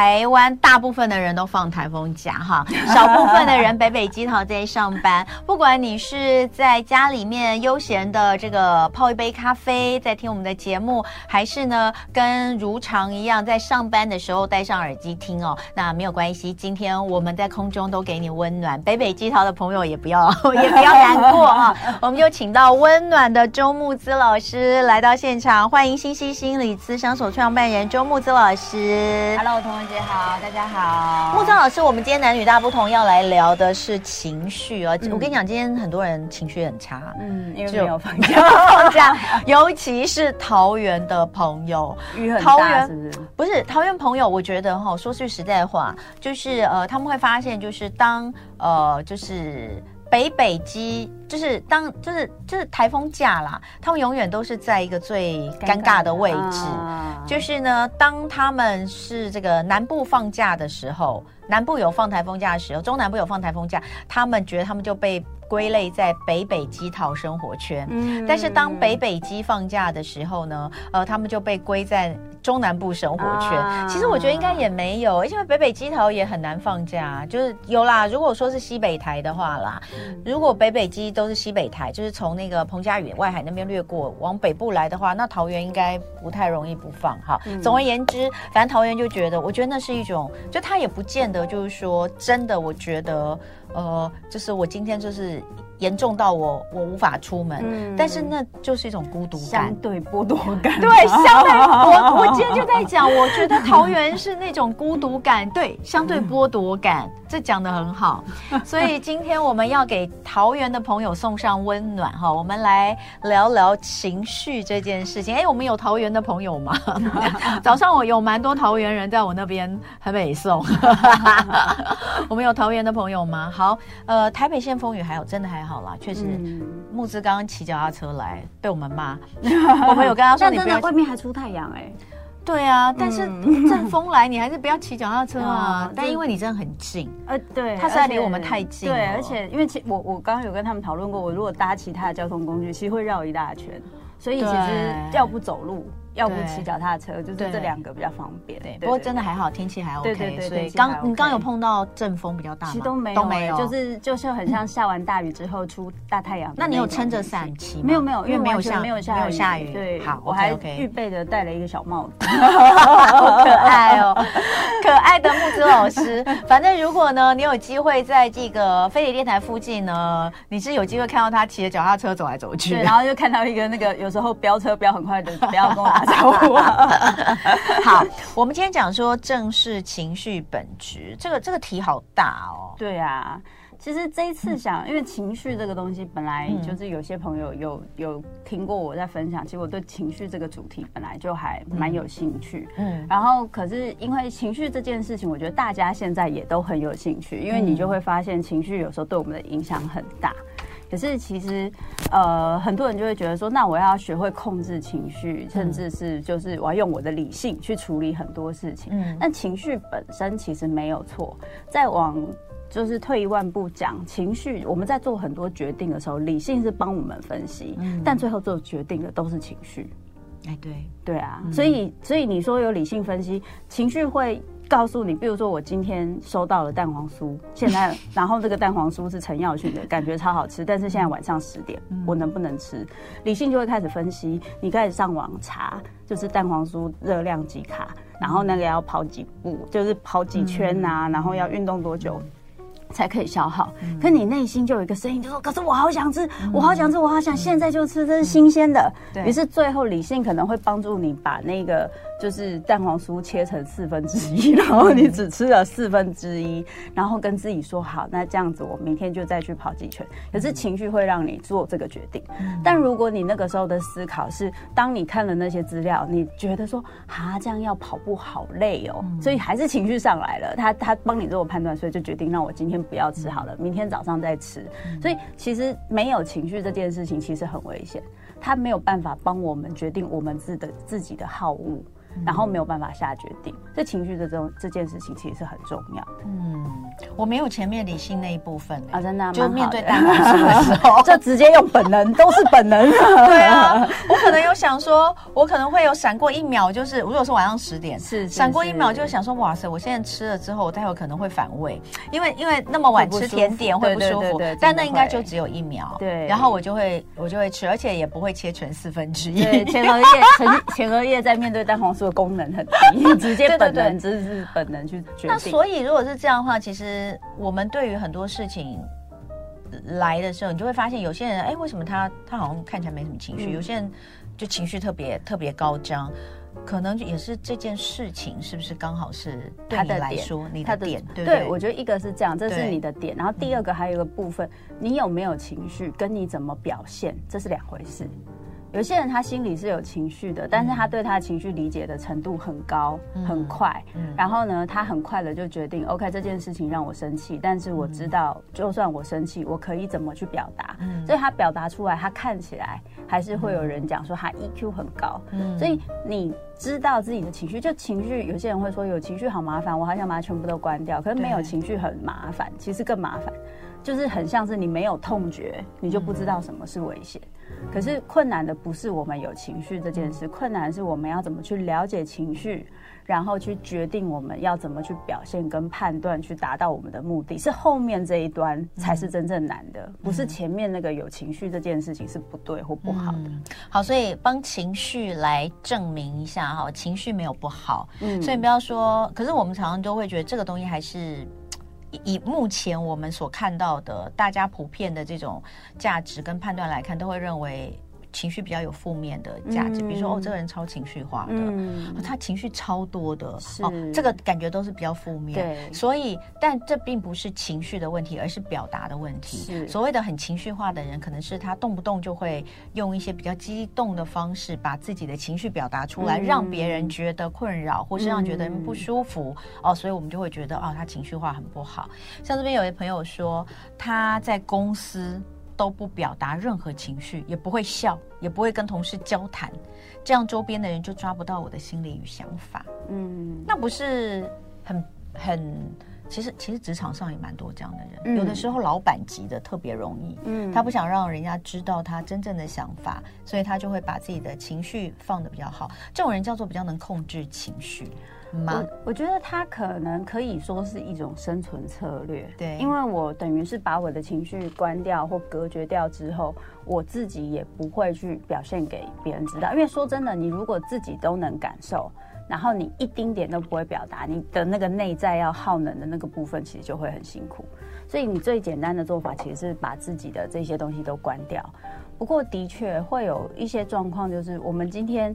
台湾大部分的人都放台风假哈，少部分的人北北基桃在上班。不管你是在家里面悠闲的这个泡一杯咖啡，在听我们的节目，还是呢跟如常一样在上班的时候戴上耳机听哦，那没有关系。今天我们在空中都给你温暖，北北基桃的朋友也不要也不要难过哈。我们就请到温暖的周木子老师来到现场，欢迎新西心理咨商所创办人周木子老师。Hello，同文姐好，大家好。慕姿老师，我们今天男女大不同，要来聊的是情绪啊。嗯、我跟你讲，今天很多人情绪很差，嗯，因为没有放假，放假，尤其是桃园的朋友，雨很大，是不是？不是桃园朋友，我觉得哈，说句实在话，就是呃，他们会发现，就是当呃，就是。北北基就是当就是就是台风假啦，他们永远都是在一个最尴尬的位置。啊、就是呢，当他们是这个南部放假的时候，南部有放台风假的时候，中南部有放台风假，他们觉得他们就被归类在北北基桃生活圈。嗯，但是当北北基放假的时候呢，呃，他们就被归在。中南部生活圈，啊、其实我觉得应该也没有，因为北北基桃也很难放假，就是有啦。如果说是西北台的话啦，嗯、如果北北基都是西北台，就是从那个彭佳屿外海那边掠过往北部来的话，那桃园应该不太容易不放哈。嗯、总而言之，反正桃园就觉得，我觉得那是一种，就他也不见得就是说真的，我觉得呃，就是我今天就是。严重到我我无法出门，嗯、但是那就是一种孤独感，相对剥夺感。对，相对我我今天就在讲，我觉得桃园是那种孤独感，对，相对剥夺感，嗯、这讲的很好。所以今天我们要给桃园的朋友送上温暖哈，我们来聊聊情绪这件事情。哎，我们有桃园的朋友吗？早上我有蛮多桃园人在我那边很美送。我们有桃园的朋友吗？好，呃，台北县风雨还有，真的还好。好了，确实，木之刚刚骑脚踏车来被我们骂，我们有跟他说，你不要外面还出太阳哎，对啊，但是 阵风来，你还是不要骑脚踏车啊。但因为你真的很近，呃，对，他实在离我们太近，对，而且因为其我我刚刚有跟他们讨论过，我如果搭其他的交通工具，其实会绕一大圈，所以其实要不走路。要不骑脚踏车，就是这两个比较方便。对，不过真的还好，天气还 OK。对对对，所以刚你刚有碰到阵风比较大吗？其实都没有，都没有，就是就是很像下完大雨之后出大太阳。那你有撑着伞骑吗？没有没有，因为没有下没有下没有下雨。对，好，我还预备着戴了一个小帽子 好可爱哦，可爱的木子老师。反正如果呢，你有机会在这个飞碟电台附近呢，你是有机会看到他骑着脚踏车走来走去，然后就看到一个那个有时候飙车飙很快的，不要跟我打招呼。好，我们今天讲说正视情绪本质，这个这个题好大哦。对啊，其实这一次想，嗯、因为情绪这个东西本来就是有些朋友有有听过我在分享，其实我对情绪这个主题本来就还蛮有兴趣。嗯，然后可是因为情绪这件事情，我觉得大家现在也都很有兴趣，因为你就会发现情绪有时候对我们的影响很大。可是其实，呃，很多人就会觉得说，那我要学会控制情绪，甚至是就是我要用我的理性去处理很多事情。嗯，但情绪本身其实没有错。再往就是退一万步讲，情绪我们在做很多决定的时候，理性是帮我们分析，嗯，但最后做决定的都是情绪。哎，对，对啊，所以所以你说有理性分析，情绪会。告诉你，比如说我今天收到了蛋黄酥，现在然后这个蛋黄酥是陈耀迅的，感觉超好吃，但是现在晚上十点，我能不能吃？理性就会开始分析，你开始上网查，就是蛋黄酥热量几卡，然后那个要跑几步，就是跑几圈啊，然后要运动多久。才可以消耗，可你内心就有一个声音，就说：“可是我好想吃，我好想吃，我好想现在就吃，这是新鲜的。”对，于是最后理性可能会帮助你把那个就是蛋黄酥切成四分之一，然后你只吃了四分之一，然后跟自己说：“好，那这样子我明天就再去跑几圈。”可是情绪会让你做这个决定。但如果你那个时候的思考是，当你看了那些资料，你觉得说：“啊，这样要跑步好累哦。”所以还是情绪上来了，他他帮你做判断，所以就决定让我今天。不要吃好了，明天早上再吃。所以其实没有情绪这件事情其实很危险，他没有办法帮我们决定我们自的自己的好恶。然后没有办法下决定。这情绪的这种这件事情其实是很重要的。嗯，我没有前面理性那一部分啊，真的，就面对蛋黄酥的时候，就直接用本能，都是本能。对啊，我可能有想说，我可能会有闪过一秒，就是如果是晚上十点，是闪过一秒，就想说，哇塞，我现在吃了之后，我待会可能会反胃，因为因为那么晚吃甜点会不舒服，但那应该就只有一秒，对，然后我就会我就会吃，而且也不会切成四分之一。对，前额叶前前额叶在面对蛋黄酥的功能很低，直接本能，只是本能去决定。那所以如果是这样的话，其实我们对于很多事情来的时候，你就会发现有些人，哎，为什么他他好像看起来没什么情绪？有些人就情绪特别特别高涨。可能也是这件事情是不是刚好是他的来说，你的点对对？我觉得一个是这样，这是你的点，然后第二个还有一个部分，你有没有情绪，跟你怎么表现，这是两回事。有些人他心里是有情绪的，但是他对他的情绪理解的程度很高，嗯、很快。嗯、然后呢，他很快的就决定，OK，这件事情让我生气，但是我知道，就算我生气，我可以怎么去表达。嗯、所以他表达出来，他看起来还是会有人讲说他 EQ 很高。嗯、所以你知道自己的情绪，就情绪，有些人会说有情绪好麻烦，我好想把它全部都关掉。可是没有情绪很麻烦，其实更麻烦，就是很像是你没有痛觉，你就不知道什么是危险。可是困难的不是我们有情绪这件事，困难是我们要怎么去了解情绪，然后去决定我们要怎么去表现跟判断，去达到我们的目的。是后面这一端才是真正难的，不是前面那个有情绪这件事情是不对或不好的。嗯、好，所以帮情绪来证明一下哈，情绪没有不好。嗯，所以不要说，可是我们常常都会觉得这个东西还是。以目前我们所看到的，大家普遍的这种价值跟判断来看，都会认为。情绪比较有负面的价值，嗯、比如说哦，这个人超情绪化的，嗯哦、他情绪超多的，哦，这个感觉都是比较负面。对，所以，但这并不是情绪的问题，而是表达的问题。是所谓的很情绪化的人，可能是他动不动就会用一些比较激动的方式，把自己的情绪表达出来，嗯、让别人觉得困扰，或是让觉得人不舒服。嗯、哦，所以我们就会觉得哦，他情绪化很不好。像这边有一朋友说，他在公司。都不表达任何情绪，也不会笑，也不会跟同事交谈，这样周边的人就抓不到我的心理与想法。嗯，那不是很很，其实其实职场上也蛮多这样的人，嗯、有的时候老板级的特别容易，嗯，他不想让人家知道他真正的想法，所以他就会把自己的情绪放得比较好。这种人叫做比较能控制情绪。我我觉得他可能可以说是一种生存策略，对，因为我等于是把我的情绪关掉或隔绝掉之后，我自己也不会去表现给别人知道。因为说真的，你如果自己都能感受，然后你一丁点都不会表达，你的那个内在要耗能的那个部分，其实就会很辛苦。所以你最简单的做法，其实是把自己的这些东西都关掉。不过的确会有一些状况，就是我们今天。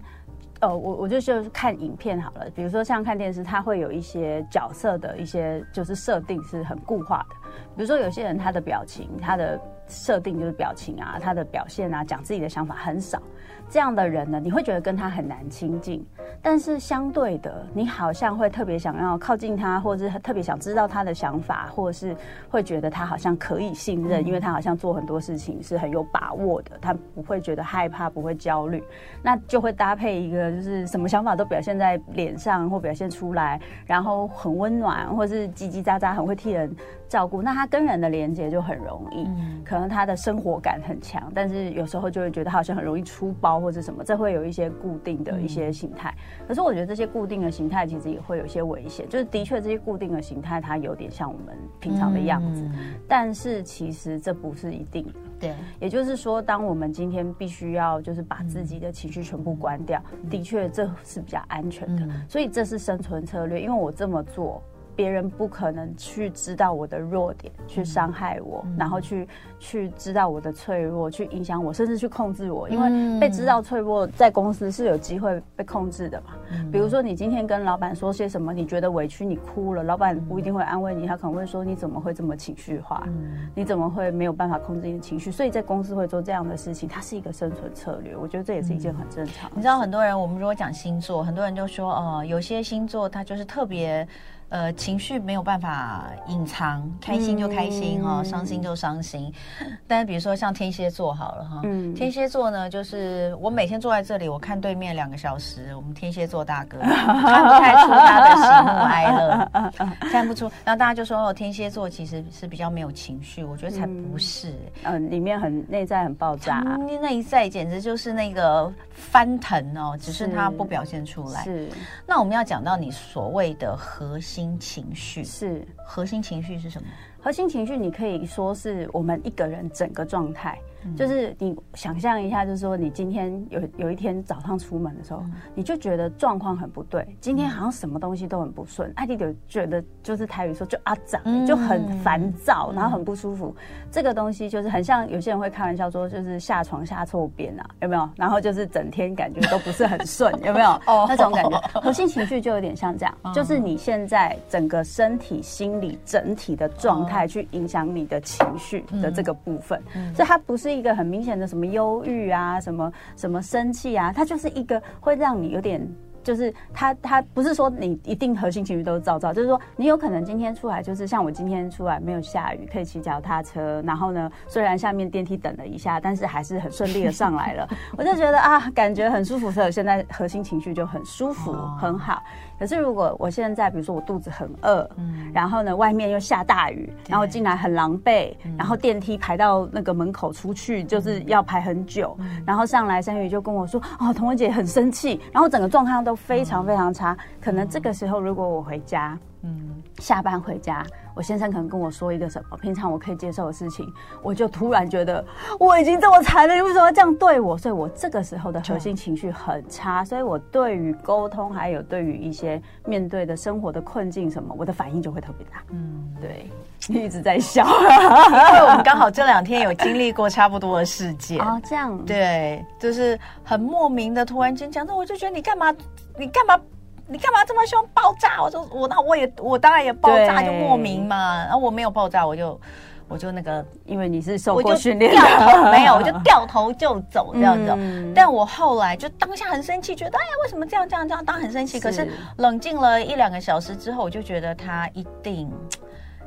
呃，我我就就是看影片好了，比如说像看电视，它会有一些角色的一些就是设定是很固化的，比如说有些人他的表情，他的设定就是表情啊，他的表现啊，讲自己的想法很少。这样的人呢，你会觉得跟他很难亲近，但是相对的，你好像会特别想要靠近他，或者是特别想知道他的想法，或者是会觉得他好像可以信任，嗯、因为他好像做很多事情是很有把握的，他不会觉得害怕，不会焦虑，那就会搭配一个就是什么想法都表现在脸上或表现出来，然后很温暖，或是叽叽喳喳，很会替人照顾，那他跟人的连接就很容易，嗯、可能他的生活感很强，但是有时候就会觉得好像很容易出包或者什么，这会有一些固定的一些形态。嗯、可是我觉得这些固定的形态其实也会有一些危险，就是的确这些固定的形态它有点像我们平常的样子，嗯、但是其实这不是一定的。对，也就是说，当我们今天必须要就是把自己的情绪全部关掉，嗯、的确这是比较安全的，嗯、所以这是生存策略，因为我这么做。别人不可能去知道我的弱点，去伤害我，嗯、然后去去知道我的脆弱，去影响我，甚至去控制我。因为被知道脆弱，在公司是有机会被控制的嘛。嗯、比如说，你今天跟老板说些什么，你觉得委屈，你哭了，老板不一定会安慰你，他可能会说：“你怎么会这么情绪化？嗯、你怎么会没有办法控制你的情绪？”所以在公司会做这样的事情，它是一个生存策略。我觉得这也是一件很正常、嗯。你知道，很多人我们如果讲星座，很多人就说：“哦、呃，有些星座它就是特别。”呃，情绪没有办法隐藏，开心就开心哈，伤、嗯、心就伤心。但是比如说像天蝎座好了哈，嗯、天蝎座呢，就是我每天坐在这里，我看对面两个小时，我们天蝎座大哥 看不太出他的喜怒哀乐，看不出。然后大家就说哦，天蝎座其实是比较没有情绪，我觉得才不是、欸，嗯、呃，里面很内在很爆炸，内在简直就是那个翻腾哦，只是他不表现出来。是，那我们要讲到你所谓的核心。情绪是核心情绪是什么？核心情绪，你可以说是我们一个人整个状态。就是你想象一下，就是说你今天有有一天早上出门的时候，你就觉得状况很不对，今天好像什么东西都很不顺，艾迪就觉得就是台语说就阿长，就很烦躁，然后很不舒服。这个东西就是很像有些人会开玩笑说，就是下床下错边啊，有没有？然后就是整天感觉都不是很顺，有没有？哦，那种感觉，核心情绪就有点像这样，就是你现在整个身体、心理整体的状态去影响你的情绪的这个部分，所以它不是。一个很明显的什么忧郁啊，什么什么生气啊，它就是一个会让你有点。就是他，他不是说你一定核心情绪都是躁躁，就是说你有可能今天出来，就是像我今天出来没有下雨，可以骑脚踏车，然后呢，虽然下面电梯等了一下，但是还是很顺利的上来了，我就觉得啊，感觉很舒服，所以我现在核心情绪就很舒服，很好。可是如果我现在，比如说我肚子很饿，嗯，然后呢，外面又下大雨，然后进来很狼狈，然后电梯排到那个门口出去就是要排很久，然后上来山雨就跟我说，哦，童文姐很生气，然后整个状况都。非常非常差，可能这个时候如果我回家，嗯，下班回家，我先生可能跟我说一个什么平常我可以接受的事情，我就突然觉得我已经这么惨了，你为什么要这样对我？所以我这个时候的核心情绪很差，所以我对于沟通还有对于一些面对的生活的困境什么，我的反应就会特别大。嗯，对，你一直在笑，因为我们刚好这两天有经历过差不多的事件哦，这样对，就是很莫名的突然间讲，那我就觉得你干嘛？你干嘛？你干嘛这么凶？爆炸！我就我那我也我当然也爆炸，就莫名嘛。然后我没有爆炸，我就我就那个，因为你是受过训练，掉头没有，我就掉头就走这样子。嗯、但我后来就当下很生气，觉得哎呀，为什么这样这样这样？当很生气。是可是冷静了一两个小时之后，我就觉得他一定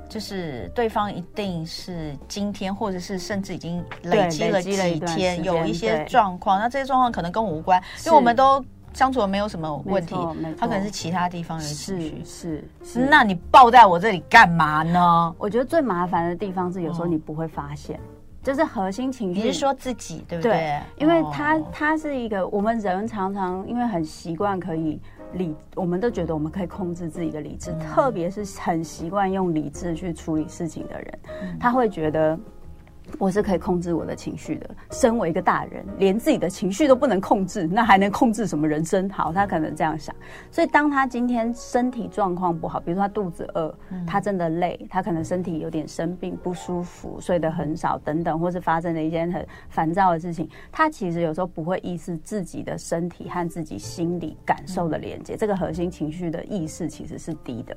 就是对方一定是今天，或者是甚至已经累积了几天，有一些状况。那这些状况可能跟我无关，因为我们都。相处没有什么问题，他可能是其他地方的情绪。是是，那你抱在我这里干嘛呢？我觉得最麻烦的地方是有时候你不会发现，就是核心情绪。你是说自己对不对？因为他他是一个我们人常常因为很习惯可以理，我们都觉得我们可以控制自己的理智，特别是很习惯用理智去处理事情的人，他会觉得。我是可以控制我的情绪的。身为一个大人，连自己的情绪都不能控制，那还能控制什么人生？好，他可能这样想。所以，当他今天身体状况不好，比如说他肚子饿，他真的累，他可能身体有点生病不舒服，睡得很少等等，或是发生了一件很烦躁的事情，他其实有时候不会意识自己的身体和自己心理感受的连接，这个核心情绪的意识其实是低的。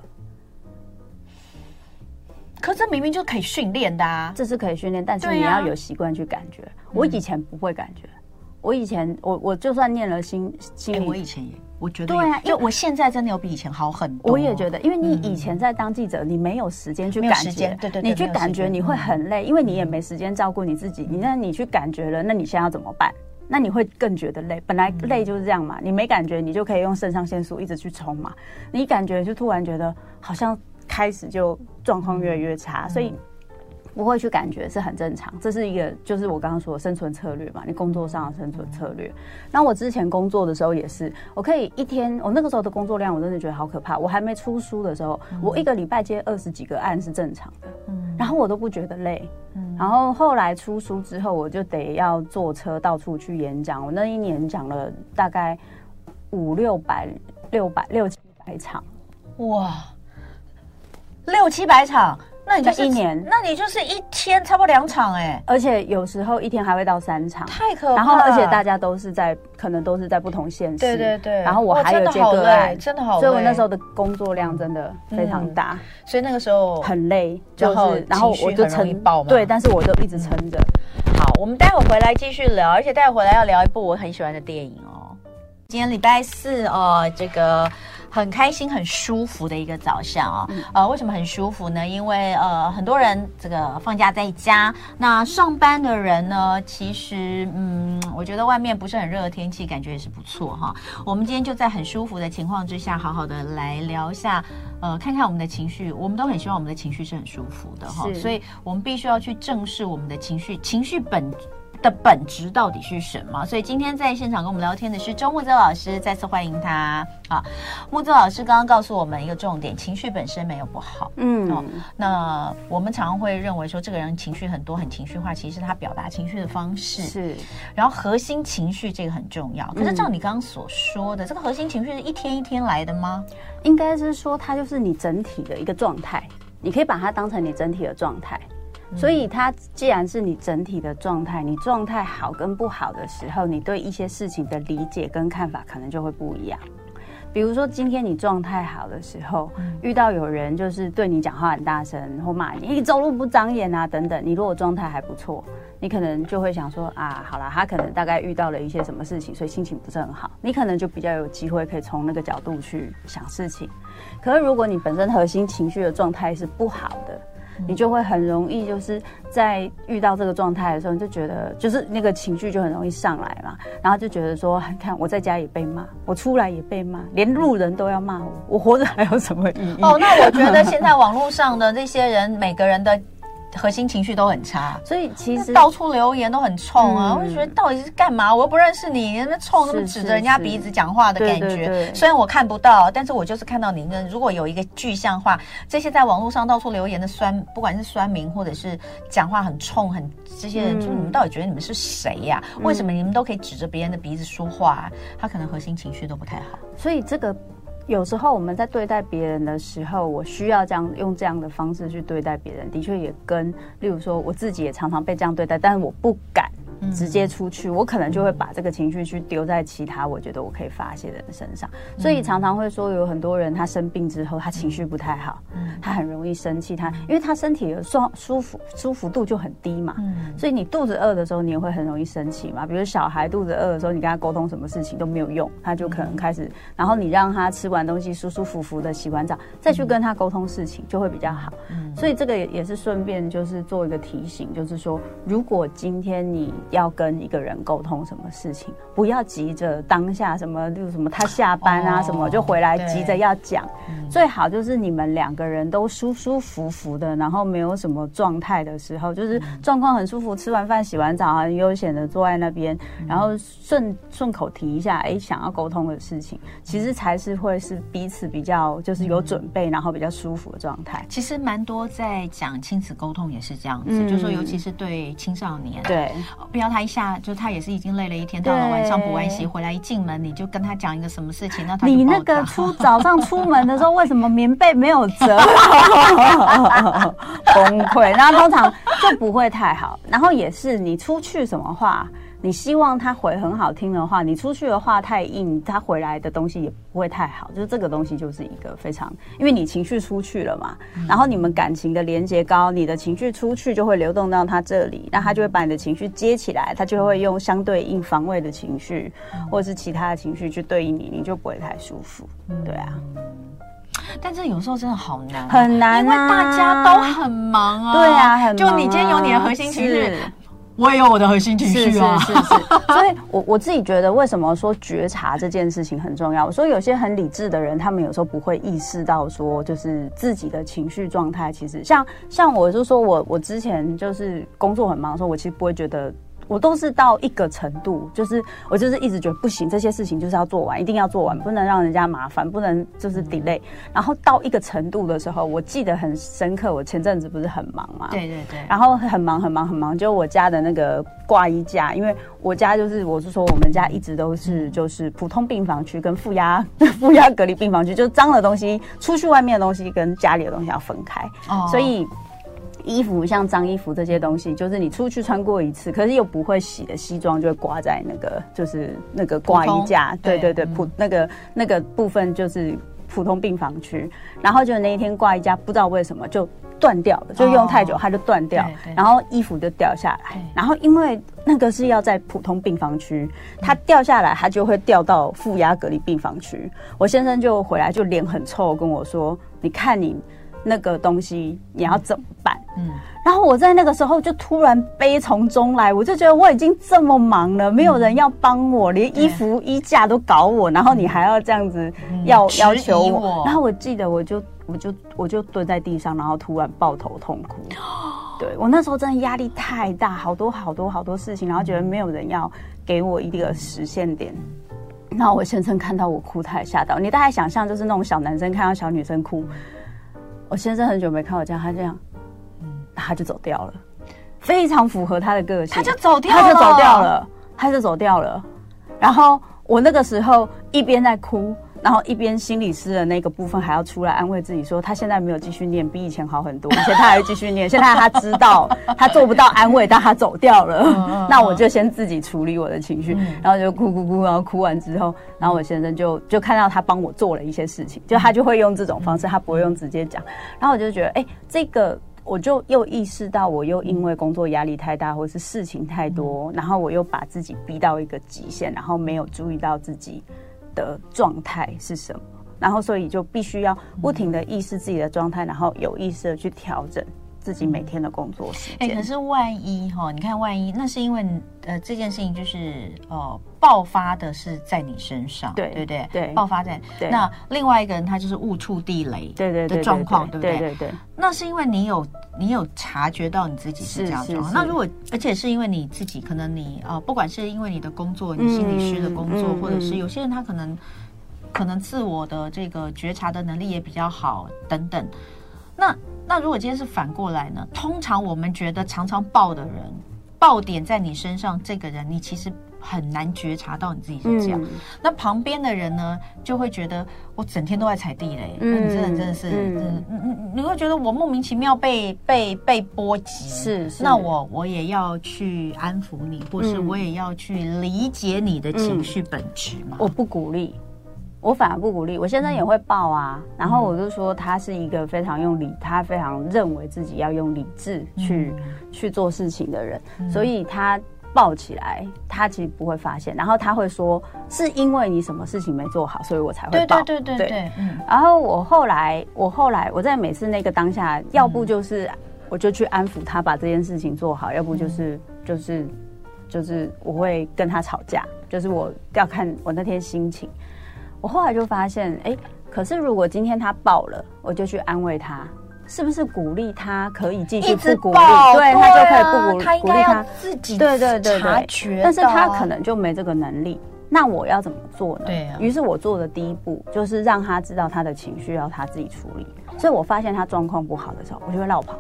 可是这明明就可以训练的啊！这是可以训练，但是你要有习惯去感觉。啊、我以前不会感觉，嗯、我以前我我就算念了心心理、欸，我以前也我觉得对啊，因为我现在真的有比以前好很多。我也觉得，因为你以前在当记者，嗯、你没有时间去感觉，对，对对，你去感觉你会很累，嗯、因为你也没时间照顾你自己。你那你去感觉了，那你现在要怎么办？那你会更觉得累。本来累就是这样嘛，你没感觉，你就可以用肾上腺素一直去冲嘛。你感觉就突然觉得好像开始就状况越来越差，嗯、所以。不会去感觉是很正常，这是一个就是我刚刚说的生存策略嘛，你工作上的生存策略。那我之前工作的时候也是，我可以一天，我那个时候的工作量我真的觉得好可怕。我还没出书的时候，我一个礼拜接二十几个案是正常的，嗯，然后我都不觉得累，嗯，然后后来出书之后，我就得要坐车到处去演讲，我那一年讲了大概五六百、六百六七百场，哇，六七百场。那你就是一年，那你就是一天差不多两场哎，而且有时候一天还会到三场，太可怕了。然后而且大家都是在，可能都是在不同县市，对对对。然后我还有接个案，真的好累，所以我那时候的工作量真的非常大，所以那个时候很累，就是然后我就撑，对，但是我就一直撑着。好，我们待会回来继续聊，而且待会回来要聊一部我很喜欢的电影哦。今天礼拜四哦，这个。很开心、很舒服的一个早上啊、哦。呃，为什么很舒服呢？因为呃，很多人这个放假在家，那上班的人呢，其实嗯，我觉得外面不是很热的天气，感觉也是不错哈。我们今天就在很舒服的情况之下，好好的来聊一下，呃，看看我们的情绪。我们都很希望我们的情绪是很舒服的哈，所以我们必须要去正视我们的情绪，情绪本的本质到底是什么？所以今天在现场跟我们聊天的是周木泽老师，再次欢迎他。啊，木泽老师刚刚告诉我们一个重点：情绪本身没有不好。嗯，哦，那我们常常会认为说，这个人情绪很多，很情绪化，其实是他表达情绪的方式是。然后核心情绪这个很重要。可是照你刚刚所说的，嗯，这个核心情绪是一天一天来的吗？应该是说，它就是你整体的一个状态。你可以把它当成你整体的状态。所以，它既然是你整体的状态，你状态好跟不好的时候，你对一些事情的理解跟看法可能就会不一样。比如说，今天你状态好的时候，遇到有人就是对你讲话很大声或骂你，你走路不长眼啊等等，你如果状态还不错，你可能就会想说啊，好啦，他可能大概遇到了一些什么事情，所以心情不是很好，你可能就比较有机会可以从那个角度去想事情。可是，如果你本身核心情绪的状态是不好的，你就会很容易，就是在遇到这个状态的时候，你就觉得就是那个情绪就很容易上来嘛，然后就觉得说，看我在家也被骂，我出来也被骂，连路人都要骂我，我活着还有什么意义？哦，那我觉得现在网络上的这些人，每个人的。核心情绪都很差，所以其实到处留言都很冲啊！嗯、我就觉得到底是干嘛？我又不认识你，你那么冲，那么指着人家鼻子讲话的感觉。对对对，虽然我看不到，但是我就是看到你那。如果有一个具象化，这些在网络上到处留言的酸，不管是酸民或者是讲话很冲、很这些人，嗯、就你们到底觉得你们是谁呀、啊？为什么你们都可以指着别人的鼻子说话、啊？他可能核心情绪都不太好，所以这个。有时候我们在对待别人的时候，我需要这样用这样的方式去对待别人，的确也跟，例如说我自己也常常被这样对待，但是我不敢。直接出去，我可能就会把这个情绪去丢在其他我觉得我可以发泄的人身上，所以常常会说有很多人他生病之后他情绪不太好，他很容易生气，他因为他身体的舒舒服舒服度就很低嘛，所以你肚子饿的时候你也会很容易生气嘛，比如小孩肚子饿的时候你跟他沟通什么事情都没有用，他就可能开始，然后你让他吃完东西舒舒服服的洗完澡再去跟他沟通事情就会比较好，所以这个也也是顺便就是做一个提醒，就是说如果今天你要跟一个人沟通什么事情，不要急着当下什么，就什么他下班啊什么就回来急着要讲，最好就是你们两个人都舒舒服服的，然后没有什么状态的时候，就是状况很舒服，吃完饭洗完澡很悠闲的坐在那边，然后顺顺口提一下，哎，想要沟通的事情，其实才是会是彼此比较就是有准备，然后比较舒服的状态。其实蛮多在讲亲子沟通也是这样子，就是说尤其是对青少年，对。不要他一下就他也是已经累了一天，到了晚上补完习回来一进门，你就跟他讲一个什么事情，那他你那个出早上出门的时候，为什么棉被没有折？崩溃，然后通常就不会太好。然后也是你出去什么话。你希望他回很好听的话，你出去的话太硬，他回来的东西也不会太好。就是这个东西就是一个非常，因为你情绪出去了嘛，然后你们感情的连接高，你的情绪出去就会流动到他这里，那他就会把你的情绪接起来，他就会用相对应防卫的情绪或者是其他的情绪去对应你，你就不会太舒服。对啊，但这有时候真的好难，很难啊，因为大家都很忙啊。对啊，很忙啊，就你今天有你的核心情绪。我也有我的核心情绪啊，是是是，是，所以我我自己觉得，为什么说觉察这件事情很重要？我说有些很理智的人，他们有时候不会意识到说，就是自己的情绪状态，其实像像我就说我我之前就是工作很忙的时候，我其实不会觉得。我都是到一个程度，就是我就是一直觉得不行，这些事情就是要做完，一定要做完，不能让人家麻烦，不能就是 delay。然后到一个程度的时候，我记得很深刻，我前阵子不是很忙嘛，对对对，然后很忙很忙很忙，就我家的那个挂衣架，因为我家就是我是说我们家一直都是就是普通病房区跟负压 负压隔离病房区，就脏的东西出去外面的东西跟家里的东西要分开，哦，所以。衣服像脏衣服这些东西，就是你出去穿过一次，可是又不会洗的西装，就会挂在那个就是那个挂衣架。对对对，普那个那个部分就是普通病房区，然后就那一天挂衣架，不知道为什么就断掉了，就用太久它就断掉，然后衣服就掉下来，然后因为那个是要在普通病房区，它掉下来它就会掉到负压隔离病房区，我先生就回来就脸很臭跟我说，你看你。那个东西你要怎么办？嗯，然后我在那个时候就突然悲从中来，我就觉得我已经这么忙了，没有人要帮我，连衣服衣架都搞我，然后你还要这样子要要求我。然后我记得我就我就我就蹲在地上，然后突然抱头痛哭。对，我那时候真的压力太大，好多好多好多事情，然后觉得没有人要给我一个实现点。然后我先生看到我哭，他也吓到。你大概想象就是那种小男生看到小女生哭。我先生很久没看我这样，他这样，嗯，他就走掉了，非常符合他的个性，他就走掉了，他就走掉了，他就走掉了。然后我那个时候一边在哭，然后一边心理师的那个部分还要出来安慰自己说，他现在没有继续念，比以前好很多，而且他还继续念。现在他知道他做不到安慰，但他走掉了，那我就先自己处理我的情绪，然后就哭哭哭，然后哭完之后，然后我先生就就看到他帮我做了一些事情，就他就会用这种方式，他不会用直接讲。然后我就觉得，哎，这个我就又意识到，我又因为工作压力太大，或是事情太多，然后我又把自己逼到一个极限，然后没有注意到自己的状态是什么，然后所以就必须要不停的意识自己的状态，然后有意识的去调整。自己每天的工作时间。哎，可是万一哈，你看万一那是因为呃这件事情就是呃爆发的是在你身上，对对对对，爆发在那另外一个人他就是误触地雷对对的状况，对不对？对对对，那是因为你有你有察觉到你自己是这样状况。那如果而且是因为你自己可能你呃不管是因为你的工作，你心理师的工作，或者是有些人他可能可能自我的这个觉察的能力也比较好等等，那。那如果今天是反过来呢？通常我们觉得常常爆的人，爆点在你身上，这个人你其实很难觉察到你自己是这样。嗯、那旁边的人呢，就会觉得我整天都在踩地雷，嗯、那你真的真的是，嗯嗯，你会觉得我莫名其妙被被被波及，是，是那我我也要去安抚你，或是我也要去理解你的情绪本质嘛？我不鼓励。我反而不鼓励，我先生也会抱啊，嗯、然后我就说他是一个非常用理，他非常认为自己要用理智去、嗯、去做事情的人，嗯、所以他抱起来，他其实不会发现，然后他会说是因为你什么事情没做好，所以我才会抱。对对对对对。对嗯、然后我后来，我后来我在每次那个当下，要不就是我就去安抚他把这件事情做好，要不就是就是就是我会跟他吵架，就是我要看我那天心情。我后来就发现，哎，可是如果今天他爆了，我就去安慰他，是不是鼓励他可以继续不鼓励？对，他就可以不鼓励，他鼓励他自己对对对对，但是他可能就没这个能力。那我要怎么做呢？对啊。于是我做的第一步就是让他知道他的情绪要他自己处理。所以我发现他状况不好的时候，我就会绕跑。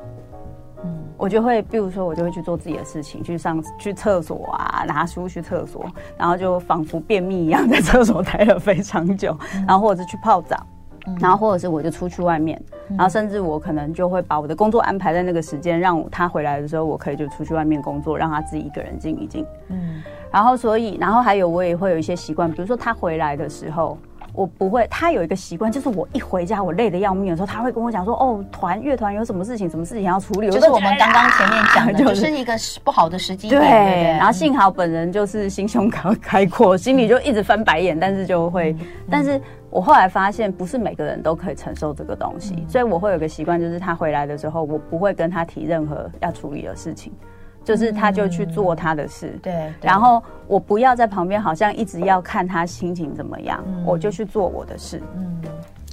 嗯，我就会，比如说，我就会去做自己的事情，去上去厕所啊，拿书去厕所，然后就仿佛便秘一样，在厕所待了非常久，然后或者是去泡澡，然后或者是我就出去外面，然后甚至我可能就会把我的工作安排在那个时间，让他回来的时候，我可以就出去外面工作，让他自己一个人静一静。嗯，然后所以，然后还有我也会有一些习惯，比如说他回来的时候。我不会，他有一个习惯，就是我一回家，我累得要命的时候，他会跟我讲说：“哦，团乐团有什么事情，什么事情要处理。”就是我们刚刚 前面讲的，就是一个不好的时机。对，然后幸好本人就是心胸开开阔，心里就一直翻白眼，但是就会，嗯、但是我后来发现，不是每个人都可以承受这个东西，嗯、所以我会有个习惯，就是他回来的时候，我不会跟他提任何要处理的事情。就是他，就去做他的事，对，然后我不要在旁边，好像一直要看他心情怎么样，我就去做我的事，嗯，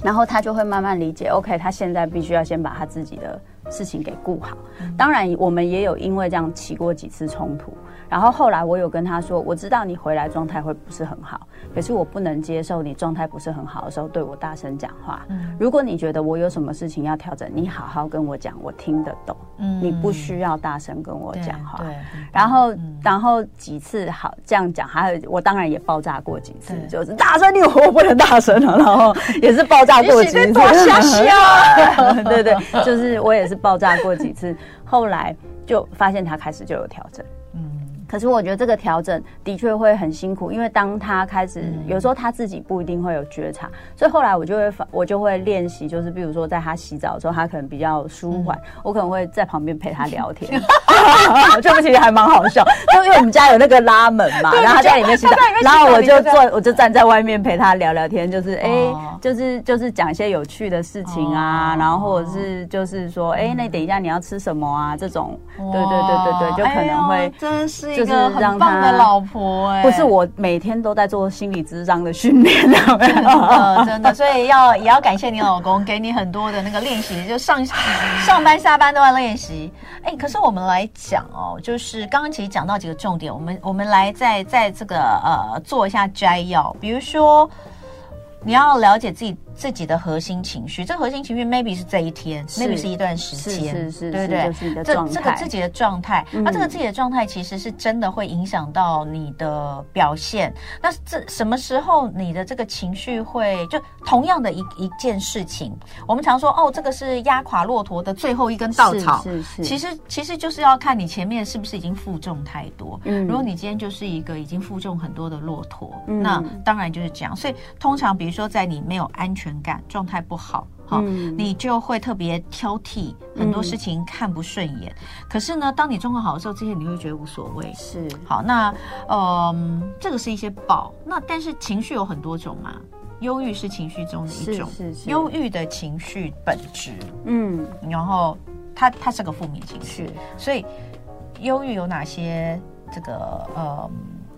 然后他就会慢慢理解，OK，他现在必须要先把他自己的事情给顾好。当然，我们也有因为这样起过几次冲突。然后后来我有跟他说，我知道你回来状态会不是很好，可是我不能接受你状态不是很好的时候对我大声讲话。嗯，如果你觉得我有什么事情要调整，你好好跟我讲，我听得懂。嗯，你不需要大声跟我讲话。对，然后然后几次好这样讲，还有我当然也爆炸过几次，就是大声你我不能大声了，然后也是爆炸过几次。对对，就是我也是爆炸过几次，后来就发现他开始就有调整。可是我觉得这个调整的确会很辛苦，因为当他开始，有时候他自己不一定会有觉察，所以后来我就会我就会练习，就是比如说在他洗澡的时候，他可能比较舒缓，我可能会在旁边陪他聊天。这个其实还蛮好笑，就因为我们家有那个拉门嘛，然后他在里面洗澡，然后我就坐，我就站在外面陪他聊聊天，就是哎，就是就是讲一些有趣的事情啊，然后或者是就是说，哎，那等一下你要吃什么啊？这种，对对对对对，就可能会真是。就是让他的老婆哎，不是我每天都在做心理智商的训练，真的真的，所以要也要感谢你老公给你很多的那个练习，就上 上班下班都要练习。哎，可是我们来讲哦，就是刚刚其实讲到几个重点，我们我们来再在这个呃做一下摘要，比如说你要了解自己。自己的核心情绪，这核心情绪 maybe 是这一天是，maybe 是一段时间，是是是，对不对？是这这个自己的状态，那、这个自己的状态其实是真的会影响到你的表现。那这什么时候你的这个情绪会就同样的一一件事情，我们常说哦，这个是压垮骆驼的最后一根稻草，是是，是。其实其实就是要看你前面是不是已经负重太多。嗯，如果你今天就是一个已经负重很多的骆驼，嗯、那当然就是这样。所以通常比如说在你没有安全感状态。不好，好，嗯、你就会特别挑剔，很多事情看不顺眼。嗯、可是呢，当你状况好的时候，这些你会觉得无所谓。是，好，那嗯，这个是一些报。那但是情绪有很多种嘛，忧郁是情绪中的一种，忧郁的情绪本质，嗯，然后它它是个负面情绪，所以忧郁有哪些这个呃？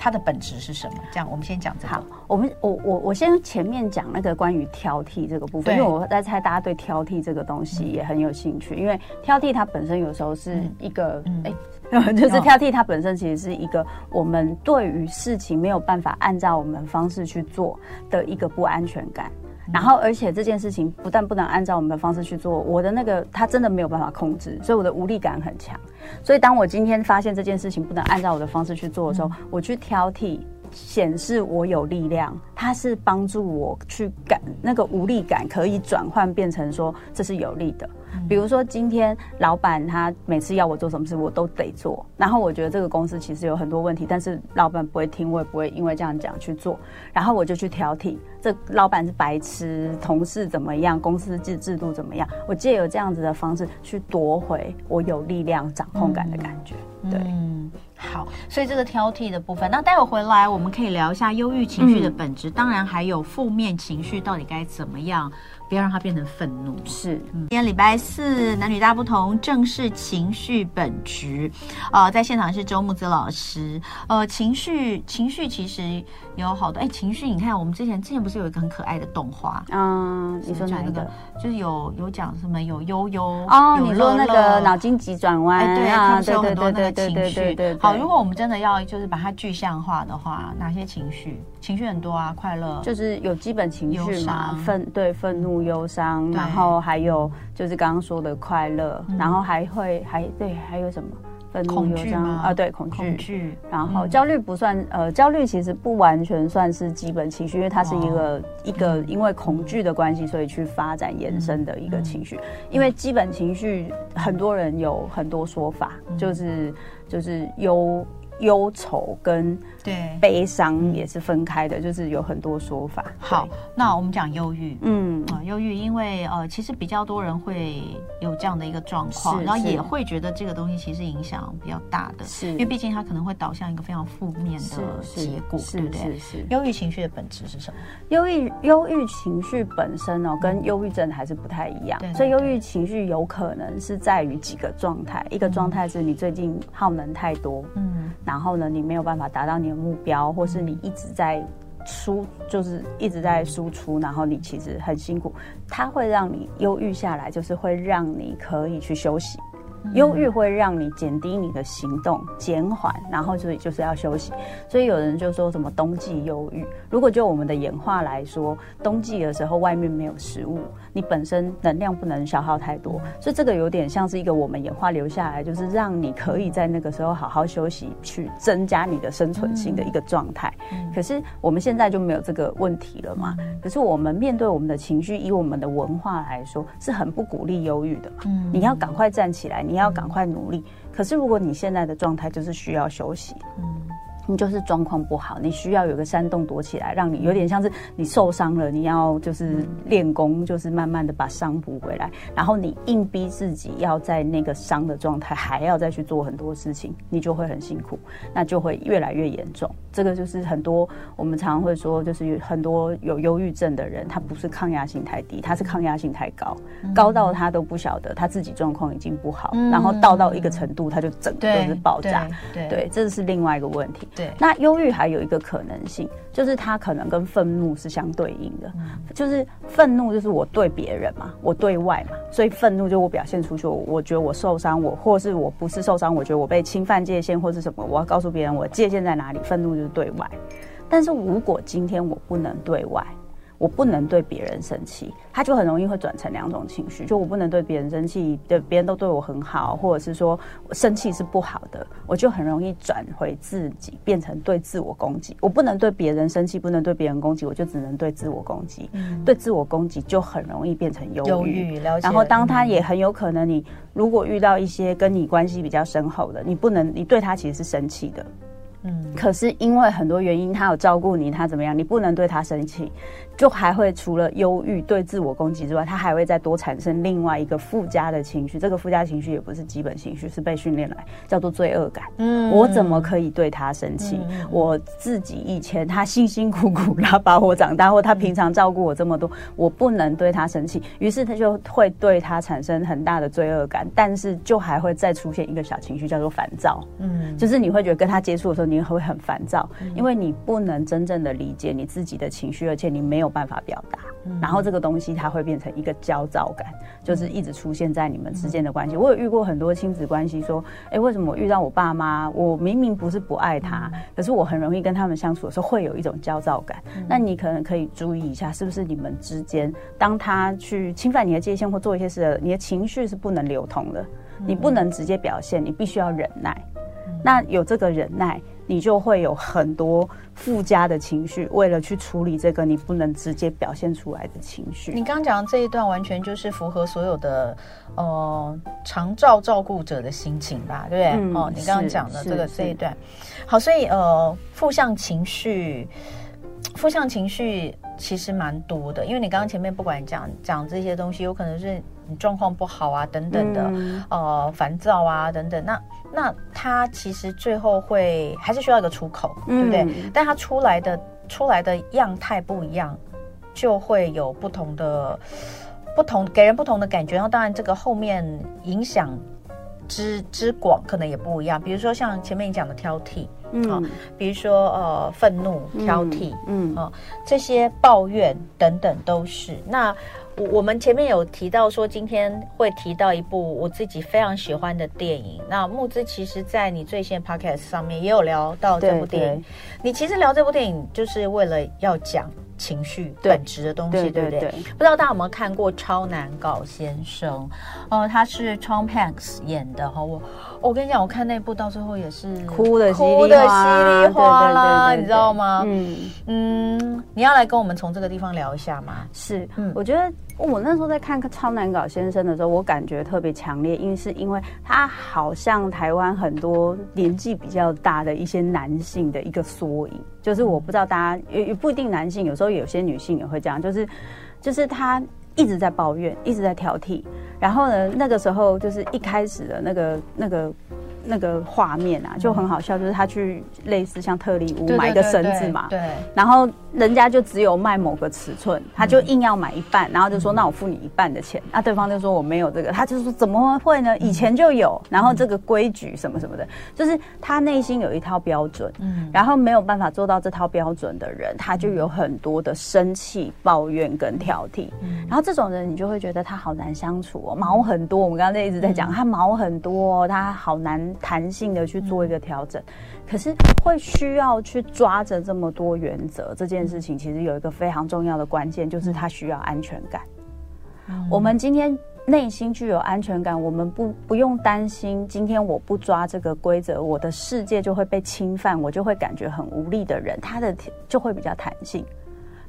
它的本质是什么？这样，我们先讲这个。好，我们我我我先前面讲那个关于挑剔这个部分，因为我在猜大家对挑剔这个东西也很有兴趣。嗯、因为挑剔它本身有时候是一个，哎、嗯，欸、就是挑剔它本身其实是一个我们对于事情没有办法按照我们方式去做的一个不安全感。然后，而且这件事情不但不能按照我们的方式去做，我的那个他真的没有办法控制，所以我的无力感很强。所以当我今天发现这件事情不能按照我的方式去做的时候，我去挑剔，显示我有力量，它是帮助我去感那个无力感可以转换变成说这是有利的。比如说，今天老板他每次要我做什么事，我都得做。然后我觉得这个公司其实有很多问题，但是老板不会听，我也不会因为这样讲去做。然后我就去挑剔，这老板是白痴，同事怎么样，公司制制度怎么样？我借由这样子的方式去夺回我有力量、掌控感的感觉。对，嗯，好。所以这个挑剔的部分，那待会回来我们可以聊一下忧郁情绪的本质，嗯、当然还有负面情绪到底该怎么样。不要让它变成愤怒。是，今天礼拜四，男女大不同，正是情绪本局。呃，在现场是周木子老师。呃，情绪，情绪其实有好多。哎，情绪，你看，我们之前之前不是有一个很可爱的动画？嗯，你说哪一个？就是有有讲什么有悠悠哦，你说那个脑筋急转弯？哎，对啊，对对对对对对对。好，如果我们真的要就是把它具象化的话，哪些情绪？情绪很多啊，快乐就是有基本情绪嘛，愤对愤怒。忧伤，然后还有就是刚刚说的快乐，然后还会还对还有什么？愤怒、忧伤啊，对，恐惧。然后焦虑不算，呃，焦虑其实不完全算是基本情绪，因为它是一个一个因为恐惧的关系，所以去发展延伸的一个情绪。因为基本情绪很多人有很多说法，就是就是忧忧愁跟。对，悲伤也是分开的，就是有很多说法。好，那我们讲忧郁，嗯啊，忧郁，因为呃，其实比较多人会有这样的一个状况，然后也会觉得这个东西其实影响比较大的，是因为毕竟它可能会导向一个非常负面的结果，对不对？是是。忧郁情绪的本质是什么？忧郁忧郁情绪本身哦，跟忧郁症还是不太一样。所以忧郁情绪有可能是在于几个状态，一个状态是你最近耗能太多，嗯，然后呢，你没有办法达到你。目标，或是你一直在输，就是一直在输出，然后你其实很辛苦，它会让你忧郁下来，就是会让你可以去休息。忧郁会让你减低你的行动，减缓，然后所以就是要休息。所以有人就说什么冬季忧郁。如果就我们的演化来说，冬季的时候外面没有食物，你本身能量不能消耗太多，所以这个有点像是一个我们演化留下来，就是让你可以在那个时候好好休息，去增加你的生存性的一个状态。可是我们现在就没有这个问题了嘛？可是我们面对我们的情绪，以我们的文化来说，是很不鼓励忧郁的。嗯，你要赶快站起来。你要赶快努力。嗯、可是如果你现在的状态就是需要休息，嗯。你就是状况不好，你需要有个山洞躲起来，让你有点像是你受伤了，你要就是练功，就是慢慢的把伤补回来。然后你硬逼自己要在那个伤的状态，还要再去做很多事情，你就会很辛苦，那就会越来越严重。这个就是很多我们常常会说，就是有很多有忧郁症的人，他不是抗压性太低，他是抗压性太高，高到他都不晓得他自己状况已经不好，然后到到一个程度，他就整个是爆炸。对，对，这是另外一个问题。对，那忧郁还有一个可能性，就是它可能跟愤怒是相对应的，就是愤怒就是我对别人嘛，我对外嘛，所以愤怒就我表现出去，我觉得我受伤，我或是我不是受伤，我觉得我被侵犯界限或是什么，我要告诉别人我界限在哪里，愤怒就是对外。但是如果今天我不能对外。我不能对别人生气，他就很容易会转成两种情绪。就我不能对别人生气，对别人都对我很好，或者是说生气是不好的，我就很容易转回自己，变成对自我攻击。我不能对别人生气，不能对别人攻击，我就只能对自我攻击。嗯、对自我攻击就很容易变成忧郁。然后当他也很有可能，你如果遇到一些跟你关系比较深厚的，你不能，你对他其实是生气的。嗯，可是因为很多原因，他有照顾你，他怎么样？你不能对他生气，就还会除了忧郁、对自我攻击之外，他还会再多产生另外一个附加的情绪。这个附加情绪也不是基本情绪，是被训练来叫做罪恶感。嗯，我怎么可以对他生气？嗯、我自己以前他辛辛苦苦他把我长大，或他平常照顾我这么多，我不能对他生气，于是他就会对他产生很大的罪恶感。但是就还会再出现一个小情绪，叫做烦躁。嗯，就是你会觉得跟他接触的时候。你会很烦躁，因为你不能真正的理解你自己的情绪，而且你没有办法表达。然后这个东西它会变成一个焦躁感，就是一直出现在你们之间的关系。我有遇过很多亲子关系，说，哎，为什么我遇到我爸妈，我明明不是不爱他，可是我很容易跟他们相处的时候会有一种焦躁感。那你可能可以注意一下，是不是你们之间，当他去侵犯你的界限或做一些事，你的情绪是不能流通的，你不能直接表现，你必须要忍耐。那有这个忍耐。你就会有很多附加的情绪，为了去处理这个你不能直接表现出来的情绪。你刚刚讲的这一段完全就是符合所有的呃长照照顾者的心情吧？对不对？嗯、哦，你刚刚讲的这个这一段，好，所以呃负向情绪，负向情绪其实蛮多的，因为你刚刚前面不管讲讲这些东西，有可能是你状况不好啊等等的，嗯、呃烦躁啊等等，那。那他其实最后会还是需要一个出口，对不对？嗯、但他出来的出来的样态不一样，就会有不同的不同，给人不同的感觉。然后当然这个后面影响之之广可能也不一样。比如说像前面你讲的挑剔，嗯、哦，比如说呃愤怒、挑剔，嗯，嗯哦，这些抱怨等等都是那。我我们前面有提到说，今天会提到一部我自己非常喜欢的电影。那木之其实，在你最新 podcast 上面也有聊到这部电影。你其实聊这部电影，就是为了要讲情绪本质的东西，对，对不对？不知道大家有没有看过《超难搞先生》？哦，他是 Tom Hanks 演的哈。我我跟你讲，我看那部到最后也是哭的哭的稀里哗啦，你知道吗？嗯嗯，你要来跟我们从这个地方聊一下吗？是，嗯，我觉得。我那时候在看《超难搞先生》的时候，我感觉特别强烈，因为是因为他好像台湾很多年纪比较大的一些男性的一个缩影。就是我不知道大家也也不一定男性，有时候有些女性也会这样，就是就是他一直在抱怨，一直在挑剔。然后呢，那个时候就是一开始的那个那个。那个画面啊，就很好笑，就是他去类似像特力屋买一个绳子嘛，对，然后人家就只有卖某个尺寸，他就硬要买一半，然后就说那我付你一半的钱，那对方就说我没有这个，他就说怎么会呢？以前就有，然后这个规矩什么什么的，就是他内心有一套标准，嗯，然后没有办法做到这套标准的人，他就有很多的生气、抱怨跟挑剔，然后这种人你就会觉得他好难相处哦，毛很多，我们刚刚在一直在讲他毛很多，他好难。弹性的去做一个调整，可是会需要去抓着这么多原则。这件事情其实有一个非常重要的关键，就是他需要安全感。我们今天内心具有安全感，我们不不用担心今天我不抓这个规则，我的世界就会被侵犯，我就会感觉很无力的人，他的就会比较弹性。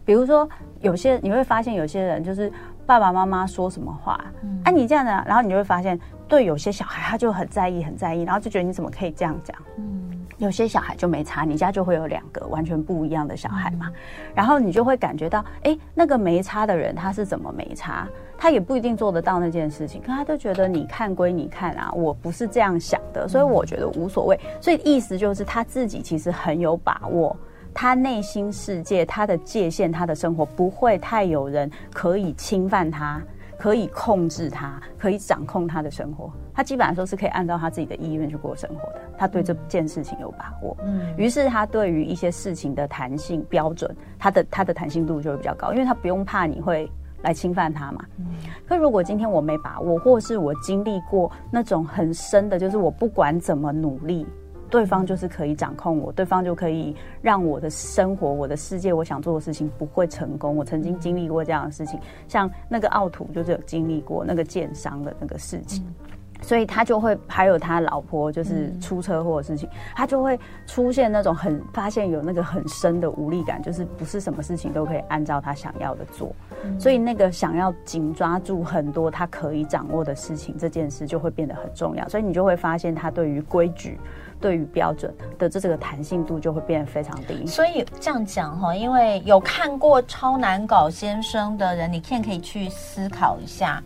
比如说有些你会发现有些人就是爸爸妈妈说什么话，嗯，啊你这样的，然后你就会发现对有些小孩他就很在意很在意，然后就觉得你怎么可以这样讲，嗯。有些小孩就没差，你家就会有两个完全不一样的小孩嘛，嗯、然后你就会感觉到，哎，那个没差的人他是怎么没差？他也不一定做得到那件事情，可他都觉得你看归你看啊，我不是这样想的，所以我觉得无所谓。所以意思就是他自己其实很有把握，他内心世界他的界限，他的生活不会太有人可以侵犯他。可以控制他，可以掌控他的生活。他基本上说是可以按照他自己的意愿去过生活的。他对这件事情有把握，嗯，于是他对于一些事情的弹性标准，他的他的弹性度就会比较高，因为他不用怕你会来侵犯他嘛。嗯，可如果今天我没把握，或是我经历过那种很深的，就是我不管怎么努力。对方就是可以掌控我，对方就可以让我的生活、我的世界、我想做的事情不会成功。我曾经经历过这样的事情，像那个奥土就是有经历过那个建商的那个事情，所以他就会还有他老婆就是出车祸的事情，他就会出现那种很发现有那个很深的无力感，就是不是什么事情都可以按照他想要的做，所以那个想要紧抓住很多他可以掌握的事情，这件事就会变得很重要。所以你就会发现他对于规矩。对于标准的这这个弹性度就会变得非常低，所以这样讲哈，因为有看过《超难搞先生》的人，你现在可以去思考一下。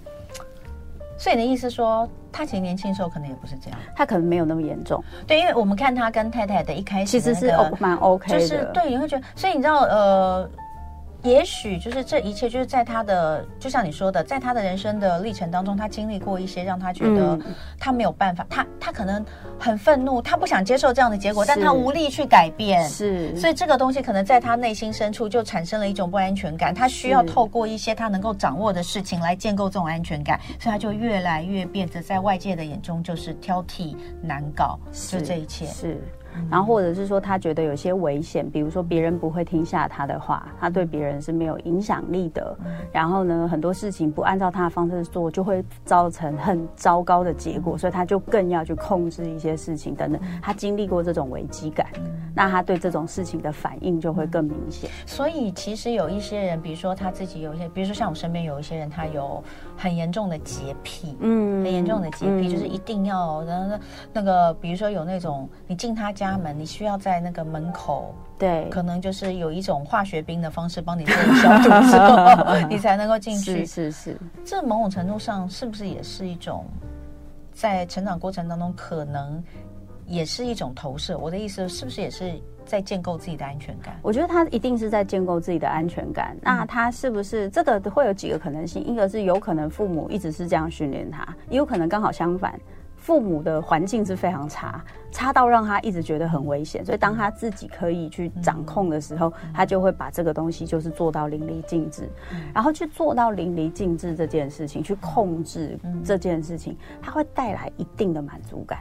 所以你的意思说，他其实年轻时候可能也不是这样，他可能没有那么严重。对，因为我们看他跟太太的一开始、那个，其实是蛮 OK 的，就是对，你会觉得，所以你知道，呃。也许就是这一切，就是在他的，就像你说的，在他的人生的历程当中，他经历过一些让他觉得他没有办法，嗯、他他可能很愤怒，他不想接受这样的结果，但他无力去改变，是，所以这个东西可能在他内心深处就产生了一种不安全感，他需要透过一些他能够掌握的事情来建构这种安全感，所以他就越来越变得在外界的眼中就是挑剔、难搞，就这一切。是。然后或者是说他觉得有些危险，比如说别人不会听下他的话，他对别人是没有影响力的。然后呢，很多事情不按照他的方式做，就会造成很糟糕的结果，所以他就更要去控制一些事情等等。他经历过这种危机感，那他对这种事情的反应就会更明显。所以其实有一些人，比如说他自己有一些，比如说像我身边有一些人，他有很严重的洁癖，嗯，很严重的洁癖，就是一定要然后那那个，比如说有那种你进他家。家门，你需要在那个门口，对，可能就是有一种化学兵的方式帮你做消毒之后，你才能够进去。是是是，这某种程度上是不是也是一种在成长过程当中可能也是一种投射？我的意思是不是也是在建构自己的安全感？我觉得他一定是在建构自己的安全感。那他是不是这个会有几个可能性？一个是有可能父母一直是这样训练他，也有可能刚好相反。父母的环境是非常差，差到让他一直觉得很危险，所以当他自己可以去掌控的时候，他就会把这个东西就是做到淋漓尽致，然后去做到淋漓尽致这件事情，去控制这件事情，它会带来一定的满足感，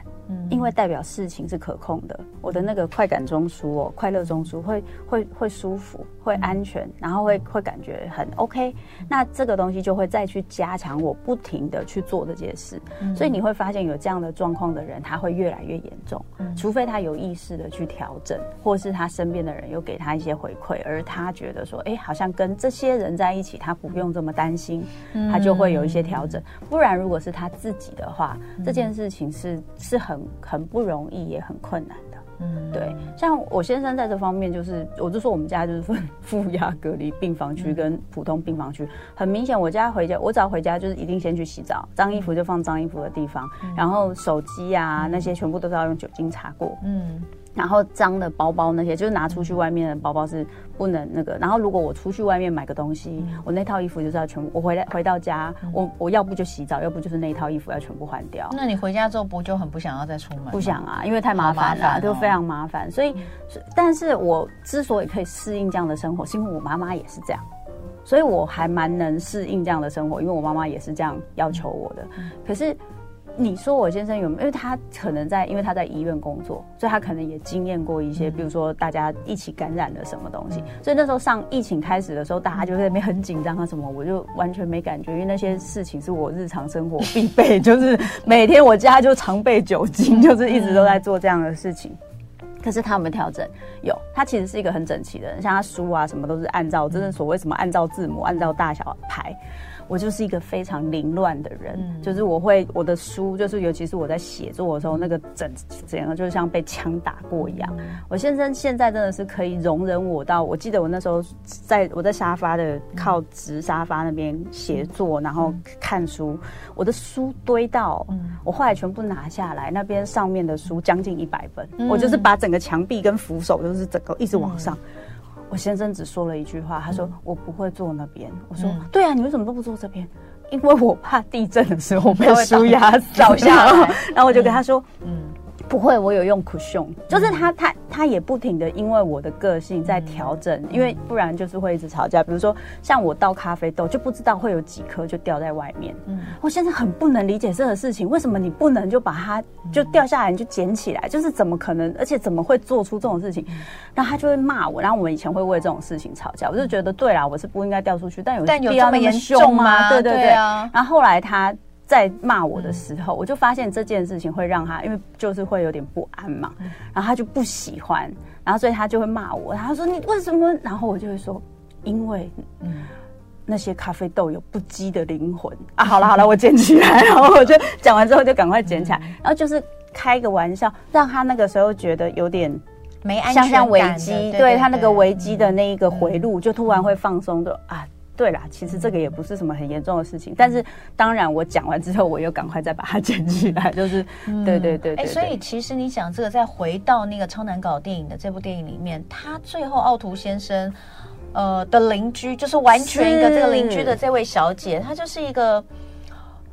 因为代表事情是可控的。我的那个快感中枢哦，快乐中枢会会会舒服，会安全，然后会会感觉很 OK。那这个东西就会再去加强我不停的去做这件事，所以你会发现有这样。的状况的人，他会越来越严重，除非他有意识的去调整，或是他身边的人有给他一些回馈，而他觉得说，哎，好像跟这些人在一起，他不用这么担心，他就会有一些调整。不然，如果是他自己的话，这件事情是是很很不容易，也很困难。嗯，对，像我先生在这方面，就是我就说我们家就是分负压隔离病房区跟普通病房区，很明显，我家回家，我只要回家就是一定先去洗澡，脏衣服就放脏衣服的地方，然后手机啊那些全部都是要用酒精擦过，嗯。然后脏的包包那些，就是拿出去外面的包包是不能那个。然后如果我出去外面买个东西，我那套衣服就是要全部。我回来回到家，我我要不就洗澡，要不就是那一套衣服要全部换掉。那你回家之后不就很不想要再出门？不想啊，因为太麻烦了，就非常麻烦。所以，但是我之所以可以适应这样的生活，是因为我妈妈也是这样，所以我还蛮能适应这样的生活，因为我妈妈也是这样要求我的。可是。你说我先生有没有？因为他可能在，因为他在医院工作，所以他可能也经验过一些，比如说大家一起感染了什么东西。所以那时候上疫情开始的时候，大家就在那边很紧张啊什么，我就完全没感觉，因为那些事情是我日常生活必备，就是每天我家就常备酒精，就是一直都在做这样的事情。可是他有没有调整？有，他其实是一个很整齐的人，像他书啊什么都是按照真的所谓什么按照字母、按照大小排。我就是一个非常凌乱的人，嗯、就是我会我的书，就是尤其是我在写作的时候，那个整整个就像被枪打过一样。嗯、我先生现在真的是可以容忍我到，我记得我那时候在我在沙发的靠直沙发那边写作，嗯、然后看书，我的书堆到，嗯、我后来全部拿下来，那边上面的书将近一百本，嗯、我就是把整个墙壁跟扶手都是整个一直往上。嗯我先生只说了一句话，他说：“我不会坐那边。”我说：“对啊，你为什么都不坐这边？因为我怕地震的时候 被书压倒下来。”然后我就跟他说：“嗯。”不会，我有用 cushion，就是他他他也不停的因为我的个性在调整，因为不然就是会一直吵架。比如说像我倒咖啡豆，就不知道会有几颗就掉在外面。嗯，我现在很不能理解这个事情，为什么你不能就把它就掉下来你就捡起来？就是怎么可能？而且怎么会做出这种事情？然后他就会骂我。然后我们以前会为这种事情吵架，我就觉得对啦，我是不应该掉出去，但有必要那么严重吗？对对对啊。然后后来他。在骂我的时候，我就发现这件事情会让他，因为就是会有点不安嘛，然后他就不喜欢，然后所以他就会骂我。他说：“你为什么？”然后我就会说：“因为，嗯，那些咖啡豆有不羁的灵魂啊！”好了好了，我捡起来，然后我就讲完之后就赶快捡起来，然后就是开个玩笑，让他那个时候觉得有点没安全感，危机，对他那个危机的那一个回路，就突然会放松的啊。对啦，其实这个也不是什么很严重的事情，但是当然我讲完之后，我又赶快再把它捡起来，就是，嗯、对，对，对对对。哎，所以其实你讲这个，再回到那个超难搞电影的这部电影里面，他最后奥图先生，呃的邻居，就是完全一个这个邻居的这位小姐，她就是一个。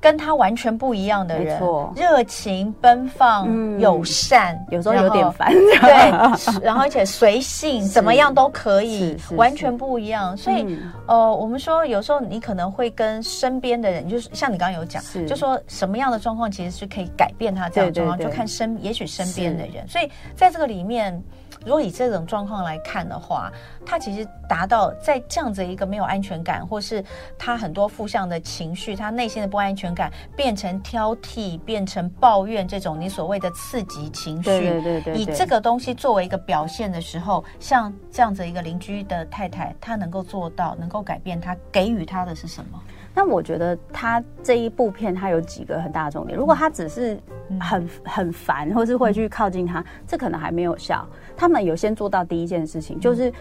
跟他完全不一样的人，热情奔放、友善，有时候有点烦，对，然后而且随性，怎么样都可以，完全不一样。所以，呃，我们说有时候你可能会跟身边的人，就是像你刚刚有讲，就说什么样的状况其实是可以改变他这样的状况，就看身，也许身边的人。所以在这个里面。如果以这种状况来看的话，他其实达到在这样子一个没有安全感，或是他很多负向的情绪，他内心的不安全感变成挑剔，变成抱怨，这种你所谓的刺激情绪，对对对对，以这个东西作为一个表现的时候，像这样子一个邻居的太太，她能够做到，能够改变他，给予他的是什么？那我觉得他这一部片，他有几个很大的重点。如果他只是很很烦，或是会去靠近他，这可能还没有效。他们有先做到第一件事情，就是。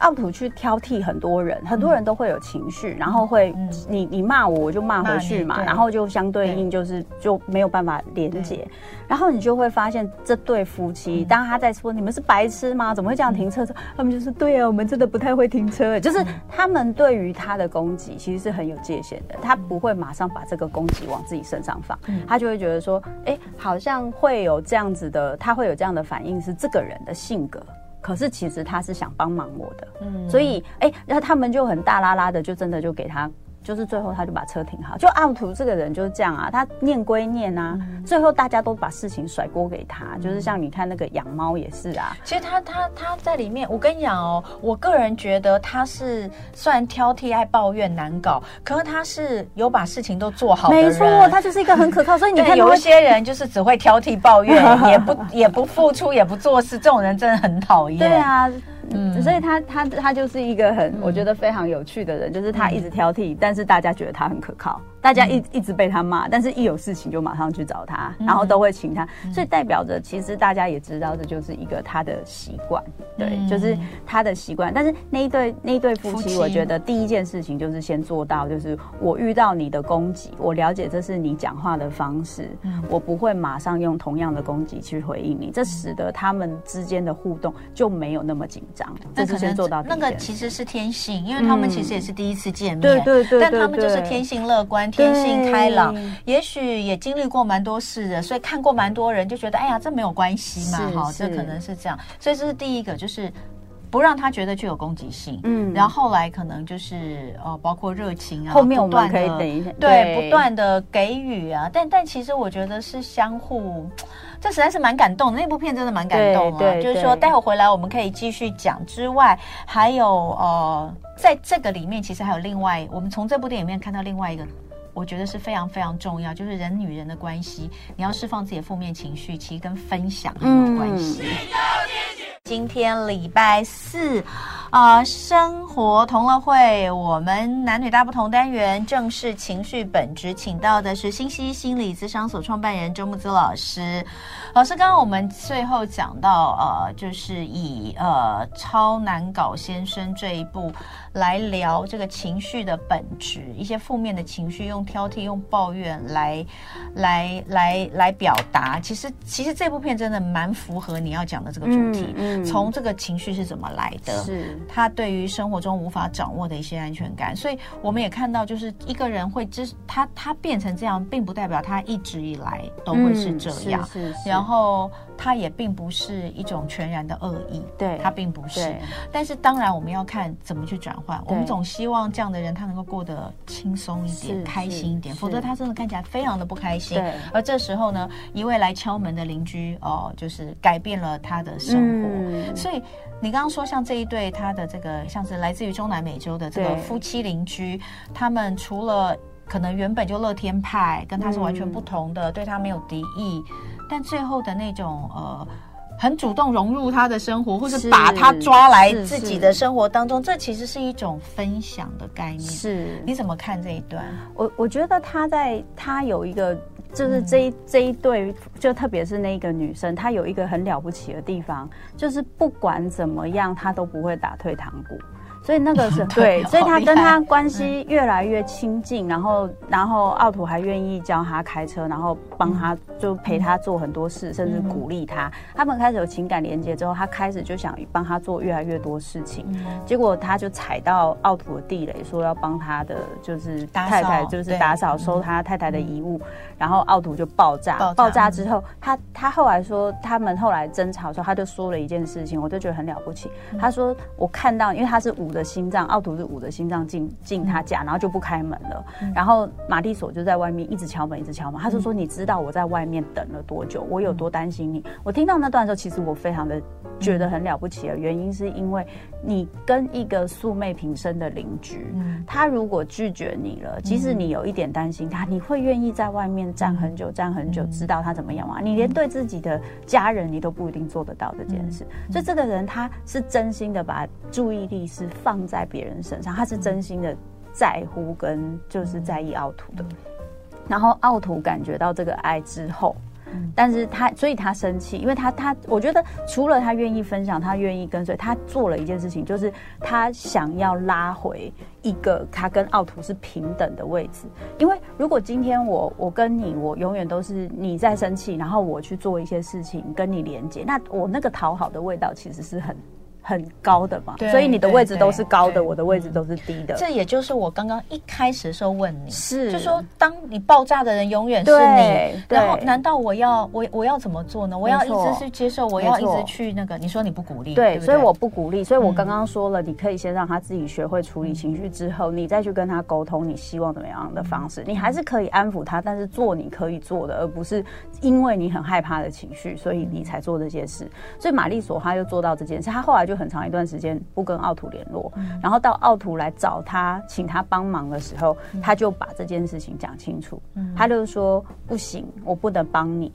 奥土去挑剔很多人，很多人都会有情绪，然后会你你骂我，我就骂回去嘛，然后就相对应就是就没有办法连接，然后你就会发现这对夫妻，当他在说你们是白痴吗？怎么会这样停车？他们就是对啊，我们真的不太会停车，就是他们对于他的攻击其实是很有界限的，他不会马上把这个攻击往自己身上放，他就会觉得说，哎，好像会有这样子的，他会有这样的反应是这个人的性格。可是其实他是想帮忙我的，嗯，所以哎，然后他们就很大拉拉的，就真的就给他。就是最后他就把车停好，就奥图这个人就是这样啊，他念归念啊，嗯、最后大家都把事情甩锅给他，嗯、就是像你看那个养猫也是啊。其实他他他在里面，我跟你讲哦，我个人觉得他是虽然挑剔、爱抱怨、难搞，可是他是有把事情都做好的人。没错，他就是一个很可靠。所以你看，有一些人就是只会挑剔、抱怨，也不也不付出、也不做事，这种人真的很讨厌。对啊。嗯，所以他他他就是一个很我觉得非常有趣的人，就是他一直挑剔，但是大家觉得他很可靠。大家一一直被他骂，但是一有事情就马上去找他，然后都会请他，所以代表着其实大家也知道这就是一个他的习惯，对，就是他的习惯。但是那一对那一对夫妻，我觉得第一件事情就是先做到，就是我遇到你的攻击，我了解这是你讲话的方式，我不会马上用同样的攻击去回应你，这使得他们之间的互动就没有那么紧张。这是先做到那个其实是天性，因为他们其实也是第一次见面，对对对，但他们就是天性乐观。天性开朗，也许也经历过蛮多事的，所以看过蛮多人，就觉得哎呀，这没有关系嘛，哈，这可能是这样。所以这是第一个，就是不让他觉得具有攻击性。嗯，然后后来可能就是呃，包括热情啊，后面我们可以等一下，对，对不断的给予啊。但但其实我觉得是相互，这实在是蛮感动的。那部片真的蛮感动啊。就是说，待会回来我们可以继续讲之外，还有呃，在这个里面其实还有另外，我们从这部电影里面看到另外一个。我觉得是非常非常重要，就是人与人的关系，你要释放自己的负面情绪，其实跟分享很有关系。嗯今天礼拜四，啊、呃，生活同乐会，我们男女大不同单元正式情绪本质，请到的是新西心理咨商所创办人周木子老师。老师，刚刚我们最后讲到，呃，就是以呃超难搞先生这一部来聊这个情绪的本质，一些负面的情绪，用挑剔、用抱怨来来来来表达。其实，其实这部片真的蛮符合你要讲的这个主题。嗯嗯从这个情绪是怎么来的？是他对于生活中无法掌握的一些安全感，所以我们也看到，就是一个人会知他他变成这样，并不代表他一直以来都会是这样。嗯、是是是然后他也并不是一种全然的恶意，对，他并不是。但是当然我们要看怎么去转换。我们总希望这样的人他能够过得轻松一点、开心一点，否则他真的看起来非常的不开心。而这时候呢，一位来敲门的邻居哦，就是改变了他的生活。所以你刚刚说像这一对，他的这个像是来自于中南美洲的这个夫妻邻居，他们除了可能原本就乐天派，跟他是完全不同的，嗯、对他没有敌意，但最后的那种呃，很主动融入他的生活，或者把他抓来自己的生活当中，这其实是一种分享的概念。是，你怎么看这一段？我我觉得他在他有一个。就是这一这一对，就特别是那个女生，她有一个很了不起的地方，就是不管怎么样，她都不会打退堂鼓。所以那个 是对，所以他跟他关系越来越亲近，然后然后奥图还愿意教他开车，然后帮他就陪他做很多事，甚至鼓励他。他们开始有情感连接之后，他开始就想帮他做越来越多事情。结果他就踩到奥图的地雷，说要帮他的就是太太就是打扫收他太太的遗物，然后奥图就爆炸。爆炸之后，他他后来说他们后来争吵的时候，他就说了一件事情，我就觉得很了不起。他说我看到，因为他是五。的心脏，奥图是捂着心脏进进他家，然后就不开门了。嗯、然后马蒂索就在外面一直敲门，一直敲门。他就说：“你知道我在外面等了多久？我有多担心你？”我听到那段的时候，其实我非常的觉得很了不起的原因，是因为你跟一个素昧平生的邻居，嗯、他如果拒绝你了，即使你有一点担心他，你会愿意在外面站很久，站很久，知道他怎么样吗？你连对自己的家人，你都不一定做得到这件事。所以这个人他是真心的把注意力是。放在别人身上，他是真心的在乎跟就是在意奥图的。然后奥图感觉到这个爱之后，但是他所以他生气，因为他他我觉得除了他愿意分享，他愿意跟随，他做了一件事情，就是他想要拉回一个他跟奥图是平等的位置。因为如果今天我我跟你，我永远都是你在生气，然后我去做一些事情跟你连接，那我那个讨好的味道其实是很。很高的嘛，所以你的位置都是高的，我的位置都是低的。这也就是我刚刚一开始的时候问你，是就说当你爆炸的人永远是你，然后难道我要我我要怎么做呢？我要一直去接受，我要一直去那个？你说你不鼓励，对，所以我不鼓励。所以我刚刚说了，你可以先让他自己学会处理情绪之后，你再去跟他沟通，你希望怎么样的方式？你还是可以安抚他，但是做你可以做的，而不是因为你很害怕的情绪，所以你才做这些事。所以玛丽索他就做到这件事，他后来就。很长一段时间不跟奥图联络，嗯、然后到奥图来找他，请他帮忙的时候，嗯、他就把这件事情讲清楚。嗯、他就说：“不行，我不能帮你，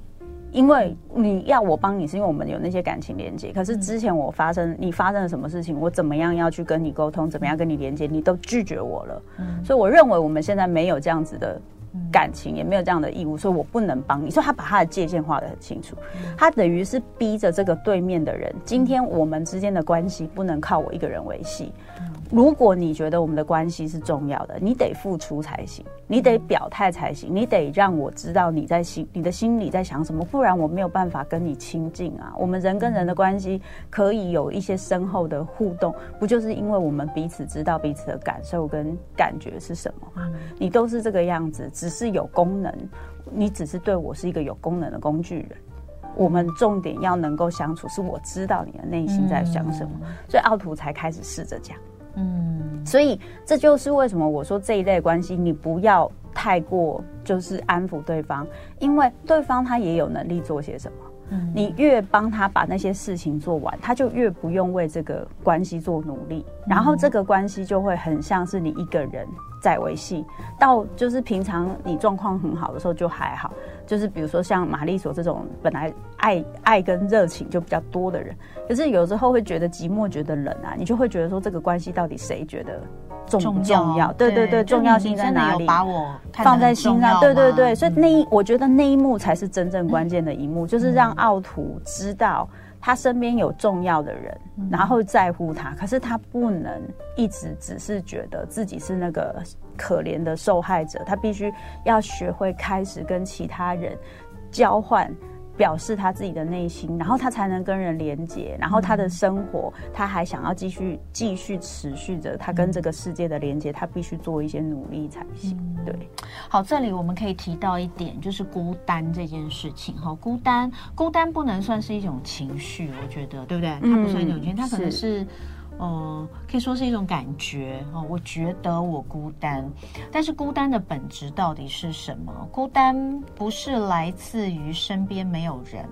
因为你要我帮你，是因为我们有那些感情连接。可是之前我发生，你发生了什么事情，我怎么样要去跟你沟通，怎么样跟你连接，你都拒绝我了。嗯、所以我认为我们现在没有这样子的。”感情也没有这样的义务，所以我不能帮你。所以他把他的界限画得很清楚，他等于是逼着这个对面的人，今天我们之间的关系不能靠我一个人维系。如果你觉得我们的关系是重要的，你得付出才行，你得表态才行，你得让我知道你在心，你的心里在想什么，不然我没有办法跟你亲近啊。我们人跟人的关系可以有一些深厚的互动，不就是因为我们彼此知道彼此的感受跟感觉是什么吗？你都是这个样子，只是有功能，你只是对我是一个有功能的工具人。我们重点要能够相处，是我知道你的内心在想什么，所以奥图才开始试着讲。嗯，所以这就是为什么我说这一类关系，你不要太过就是安抚对方，因为对方他也有能力做些什么。嗯，你越帮他把那些事情做完，他就越不用为这个关系做努力，然后这个关系就会很像是你一个人在维系。到就是平常你状况很好的时候就还好，就是比如说像玛丽索这种本来爱爱跟热情就比较多的人，可是有时候会觉得寂寞，觉得冷啊，你就会觉得说这个关系到底谁觉得重不重要？对对对，重要性在哪里？把我放在心上，对对对，所以那一我觉得那一幕才是真正关键的一幕，就是让奥图知道。他身边有重要的人，然后在乎他，可是他不能一直只是觉得自己是那个可怜的受害者，他必须要学会开始跟其他人交换。表示他自己的内心，然后他才能跟人连接，然后他的生活，他还想要继续继续持续着他跟这个世界的连接，他必须做一些努力才行。对，好，这里我们可以提到一点，就是孤单这件事情。哈，孤单，孤单不能算是一种情绪，我觉得，对不对？它不算一种情绪，它可能是。哦、呃，可以说是一种感觉哦。我觉得我孤单，但是孤单的本质到底是什么？孤单不是来自于身边没有人。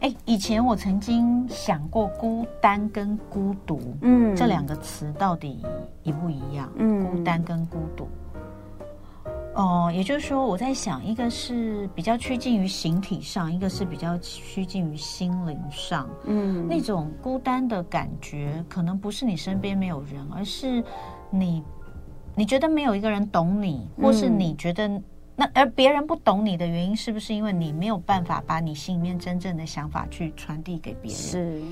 哎，以前我曾经想过，孤单跟孤独，嗯，这两个词到底一不一样？嗯，孤单跟孤独。哦、呃，也就是说，我在想，一个是比较趋近于形体上，一个是比较趋近于心灵上。嗯，那种孤单的感觉，可能不是你身边没有人，而是你，你觉得没有一个人懂你，或是你觉得。那而别人不懂你的原因，是不是因为你没有办法把你心里面真正的想法去传递给别人？是，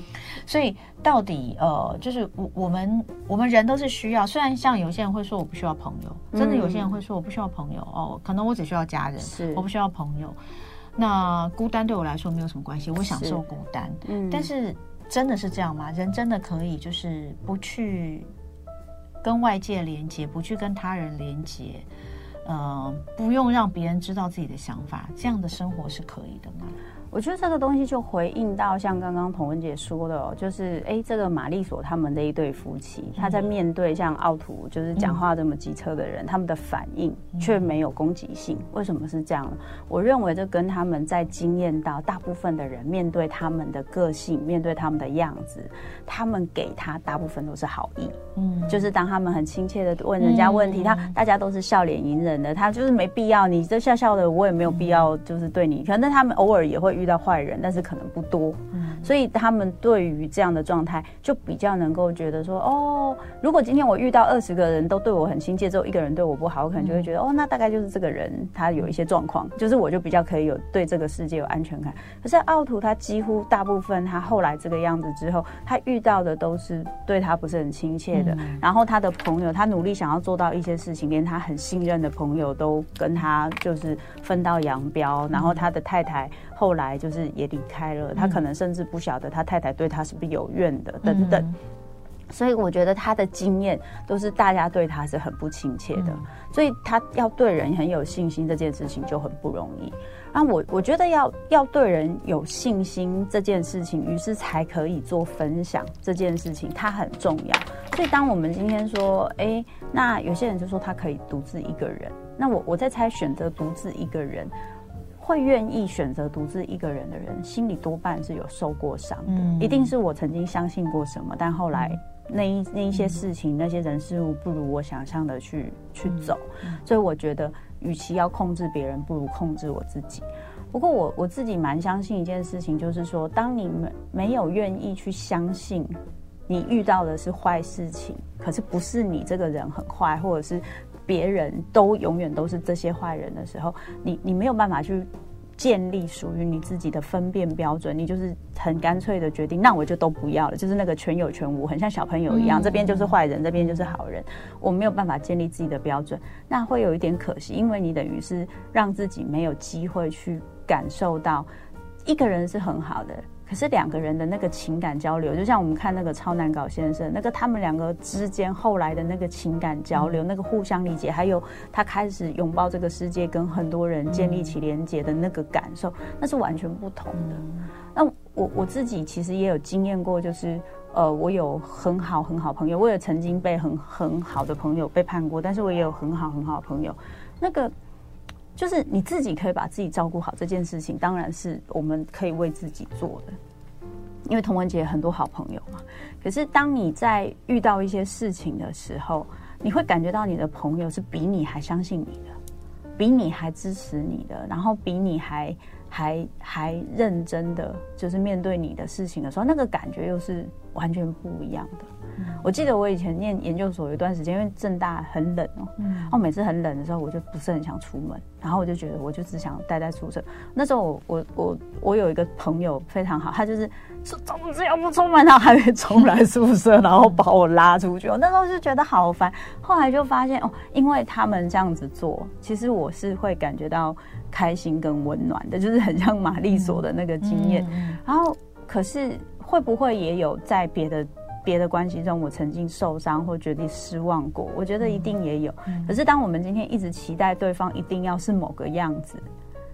所以到底呃，就是我我们我们人都是需要。虽然像有些人会说我不需要朋友，真的有些人会说我不需要朋友哦，可能我只需要家人，是我不需要朋友。那孤单对我来说没有什么关系，我享受孤单。嗯，但是真的是这样吗？人真的可以就是不去跟外界连接，不去跟他人连接？呃，不用让别人知道自己的想法，这样的生活是可以的吗？我觉得这个东西就回应到像刚刚童文姐说的，哦就是哎，这个玛丽索他们的一对夫妻，他在面对像奥图就是讲话这么机车的人，他们的反应却没有攻击性，为什么是这样？我认为这跟他们在经验到大部分的人面对他们的个性，面对他们的样子，他们给他大部分都是好意，嗯，就是当他们很亲切的问人家问题，他大家都是笑脸迎人的，他就是没必要，你这笑笑的，我也没有必要就是对你，可能他们偶尔也会遇到坏人，但是可能不多，嗯，所以他们对于这样的状态就比较能够觉得说，哦，如果今天我遇到二十个人都对我很亲切，只有一个人对我不好，我可能就会觉得，哦，那大概就是这个人他有一些状况，就是我就比较可以有对这个世界有安全感。可是奥图他几乎大部分他后来这个样子之后，他遇到的都是对他不是很亲切的，然后他的朋友，他努力想要做到一些事情，连他很信任的朋友都跟他就是分道扬镳，然后他的太太。后来就是也离开了，他可能甚至不晓得他太太对他是不是有怨的，等等。所以我觉得他的经验都是大家对他是很不亲切的，所以他要对人很有信心这件事情就很不容易。那我我觉得要要对人有信心这件事情，于是才可以做分享这件事情，它很重要。所以当我们今天说，哎，那有些人就说他可以独自一个人，那我我在猜选择独自一个人。会愿意选择独自一个人的人，心里多半是有受过伤的。嗯，一定是我曾经相信过什么，但后来那一那一些事情、那些人事物不如我想象的去去走，所以我觉得，与其要控制别人，不如控制我自己。不过我我自己蛮相信一件事情，就是说，当你没没有愿意去相信你遇到的是坏事情，可是不是你这个人很坏，或者是。别人都永远都是这些坏人的时候，你你没有办法去建立属于你自己的分辨标准，你就是很干脆的决定，那我就都不要了，就是那个全有全无，很像小朋友一样，这边就是坏人，这边就是好人，我没有办法建立自己的标准，那会有一点可惜，因为你等于是让自己没有机会去感受到一个人是很好的。可是两个人的那个情感交流，就像我们看那个超难搞先生，那个他们两个之间后来的那个情感交流，那个互相理解，还有他开始拥抱这个世界，跟很多人建立起连接的那个感受，那是完全不同的。那我我自己其实也有经验过，就是呃，我有很好很好朋友，我也曾经被很很好的朋友背叛过，但是我也有很好很好的朋友，那个。就是你自己可以把自己照顾好这件事情，当然是我们可以为自己做的。因为童文杰很多好朋友嘛，可是当你在遇到一些事情的时候，你会感觉到你的朋友是比你还相信你的，比你还支持你的，然后比你还还还认真的就是面对你的事情的时候，那个感觉又是完全不一样的。嗯、我记得我以前念研究所有一段时间，因为正大很冷哦，嗯，我每次很冷的时候，我就不是很想出门，然后我就觉得我就只想待在宿舍。那时候我我我我有一个朋友非常好，他就是说总之要不出门，他还会冲来宿舍，然后把我拉出去。我那时候就觉得好烦，后来就发现哦，因为他们这样子做，其实我是会感觉到开心跟温暖的，就是很像玛丽索的那个经验。然后可是会不会也有在别的？别的关系中，我曾经受伤或觉得失望过，我觉得一定也有。可是，当我们今天一直期待对方一定要是某个样子，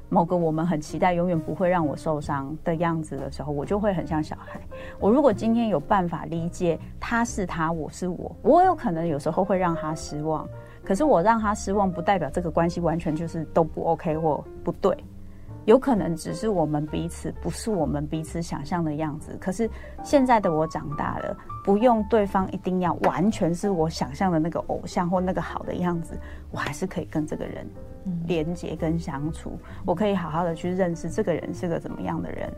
某个我们很期待永远不会让我受伤的样子的时候，我就会很像小孩。我如果今天有办法理解他是他，我是我，我有可能有时候会让他失望。可是，我让他失望，不代表这个关系完全就是都不 OK 或不对。有可能只是我们彼此不是我们彼此想象的样子，可是现在的我长大了，不用对方一定要完全是我想象的那个偶像或那个好的样子，我还是可以跟这个人连接跟相处，我可以好好的去认识这个人是个怎么样的人。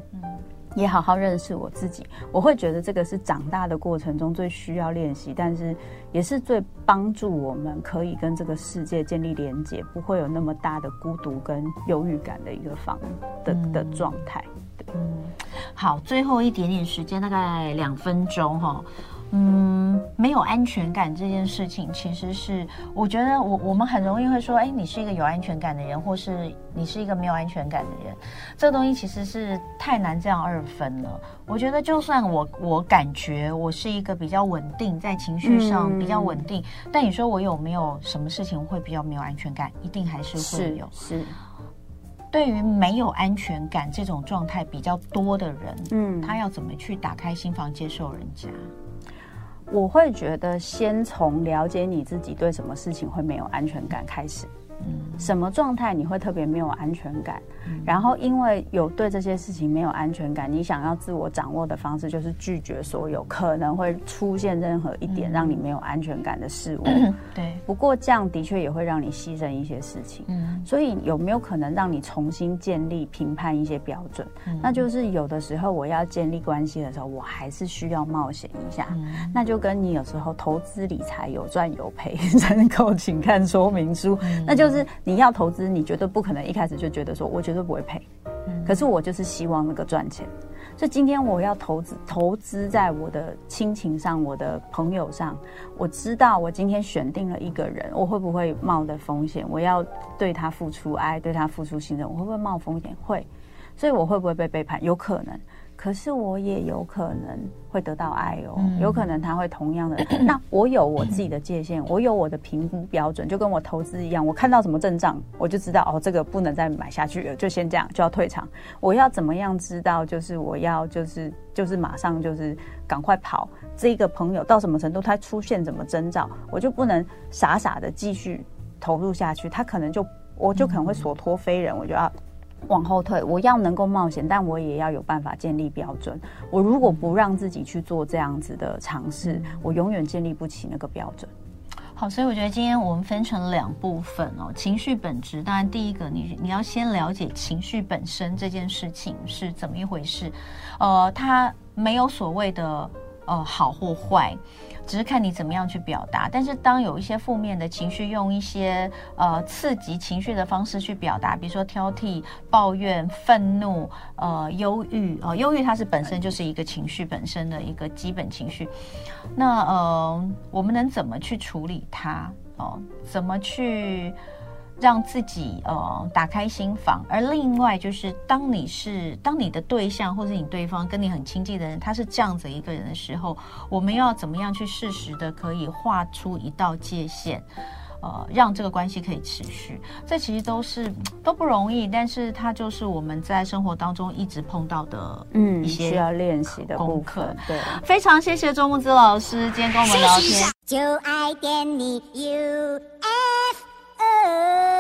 也好好认识我自己，我会觉得这个是长大的过程中最需要练习，但是也是最帮助我们可以跟这个世界建立连接，不会有那么大的孤独跟忧郁感的一个方的的状态。对，嗯，好，最后一点点时间，大概两分钟哈。嗯，没有安全感这件事情，其实是我觉得我我们很容易会说，哎，你是一个有安全感的人，或是你是一个没有安全感的人，这个东西其实是太难这样二分了。我觉得就算我我感觉我是一个比较稳定，在情绪上比较稳定，嗯，但你说我有没有什么事情会比较没有安全感？一定还是会有。是。是对于没有安全感这种状态比较多的人，嗯，他要怎么去打开心房接受人家？我会觉得，先从了解你自己对什么事情会没有安全感开始。嗯，什么状态你会特别没有安全感？嗯，然后因为有对这些事情没有安全感，你想要自我掌握的方式就是拒绝所有可能会出现任何一点让你没有安全感的事物。嗯，对。不过这样的确也会让你牺牲一些事情。嗯，所以有没有可能让你重新建立评判一些标准？嗯，那就是有的时候我要建立关系的时候，我还是需要冒险一下。嗯，那就跟你有时候投资理财有赚有赔，能够请看说明书。嗯，那就。就是你要投资，你绝对不可能一开始就觉得说，我绝对不会赔。可是我就是希望那个赚钱，所以今天我要投资，投资在我的亲情上，我的朋友上。我知道我今天选定了一个人，我会不会冒的风险？我要对他付出爱，对他付出信任，我会不会冒风险？会。所以我会不会被背叛？有可能。可是我也有可能会得到爱哦，嗯、有可能他会同样的。那我有我自己的界限，我有我的评估标准，就跟我投资一样。我看到什么阵仗，我就知道哦，这个不能再买下去了，就先这样，就要退场。我要怎么样知道？就是我要就是就是马上就是赶快跑。这个朋友到什么程度，他出现怎么征兆，我就不能傻傻的继续投入下去。他可能就我就可能会所托非人，我就要。往后退，我要能够冒险，但我也要有办法建立标准。我如果不让自己去做这样子的尝试，我永远建立不起那个标准。好，所以我觉得今天我们分成两部分哦。情绪本质，当然第一个，你你要先了解情绪本身这件事情是怎么一回事。呃，它没有所谓的呃好或坏。只是看你怎么样去表达，但是当有一些负面的情绪，用一些呃刺激情绪的方式去表达，比如说挑剔、抱怨、愤怒、呃忧郁，呃忧郁它是本身就是一个情绪本身的一个基本情绪，那呃我们能怎么去处理它？哦、怎么去？让自己呃打开心房，而另外就是当你是当你的对象或者你对方跟你很亲近的人，他是这样子一个人的时候，我们要怎么样去适时的可以画出一道界限，呃，让这个关系可以持续。这其实都是都不容易，但是它就是我们在生活当中一直碰到的嗯一些需要练习的功课。对，非常谢谢周木子老师今天跟我们聊天。就爱点你 UFO Oh.